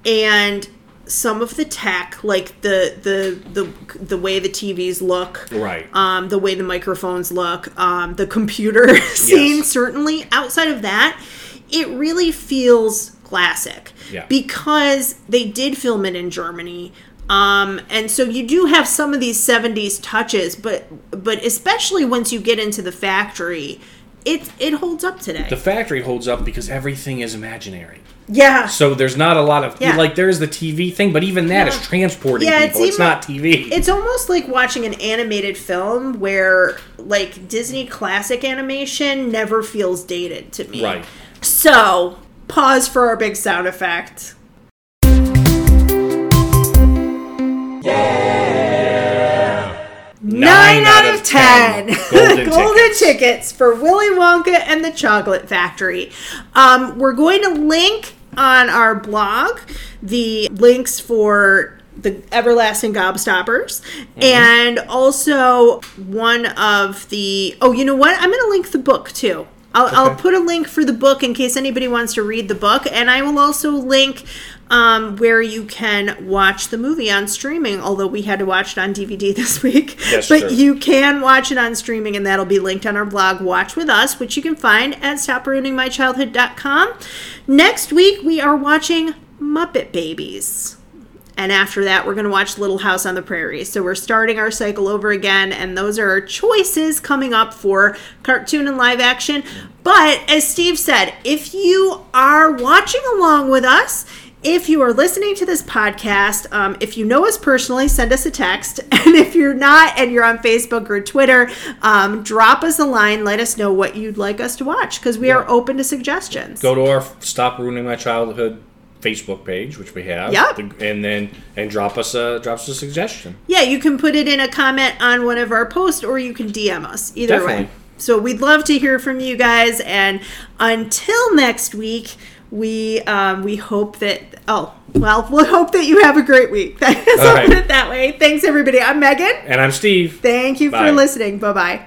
and some of the tech, like the the the the way the TVs look, Right. Um, the way the microphones look, um, the computer [laughs] scene. Yes. Certainly, outside of that, it really feels classic Yeah. because they did film it in Germany. Um, and so you do have some of these 70s touches, but but especially once you get into the factory, it it holds up today. the factory holds up because everything is imaginary. yeah. So there's not a lot of Yeah. like there's the TV thing, but even that is Yeah. transporting Yeah, it's people. It's, even- not TV. It's almost like watching an animated film where like Disney classic animation never feels dated to me. right. So, pause for our big sound effect. Yeah. Nine out of ten. Golden [laughs] Golden tickets. tickets for Willy Wonka and the Chocolate Factory. Um, we're going to link on our blog the links for the Everlasting Gobstoppers Mm-hmm. and also one of the. Oh, you know what? I'm going to link the book too. I'll, I'll put a link for the book in case anybody wants to read the book, and I will also link um, where you can watch the movie on streaming. Although we had to watch it on DVD [laughs] this week, That's but you can watch it on streaming, and that'll be linked on our blog, Watch with Us, which you can find at StopRuiningMyChildhood.com. Next week we are watching Muppet Babies. And after that, we're going to watch Little House on the Prairie. So we're starting our cycle over again. And those are our choices coming up for cartoon and live action. But as Steve said, if you are watching along with us, if you are listening to this podcast, um, if you know us personally, send us a text. [laughs] And if you're not and you're on Facebook or Twitter, um, drop us a line. Let us know what you'd like us to watch because we are open to suggestions. Go to our Stop Ruining My Childhood Facebook page, which we have. Yep. And then and drop us a drop us a suggestion. Yeah, you can put it in a comment on one of our posts or you can DM us. Either Definitely. way. So we'd love to hear from you guys. And until next week, we um, we hope that oh well we'll hope that you have a great week. [laughs] so right. put it that way. Thanks everybody. I'm Megan. And I'm Steve. Thank you Bye. for listening. Bye bye.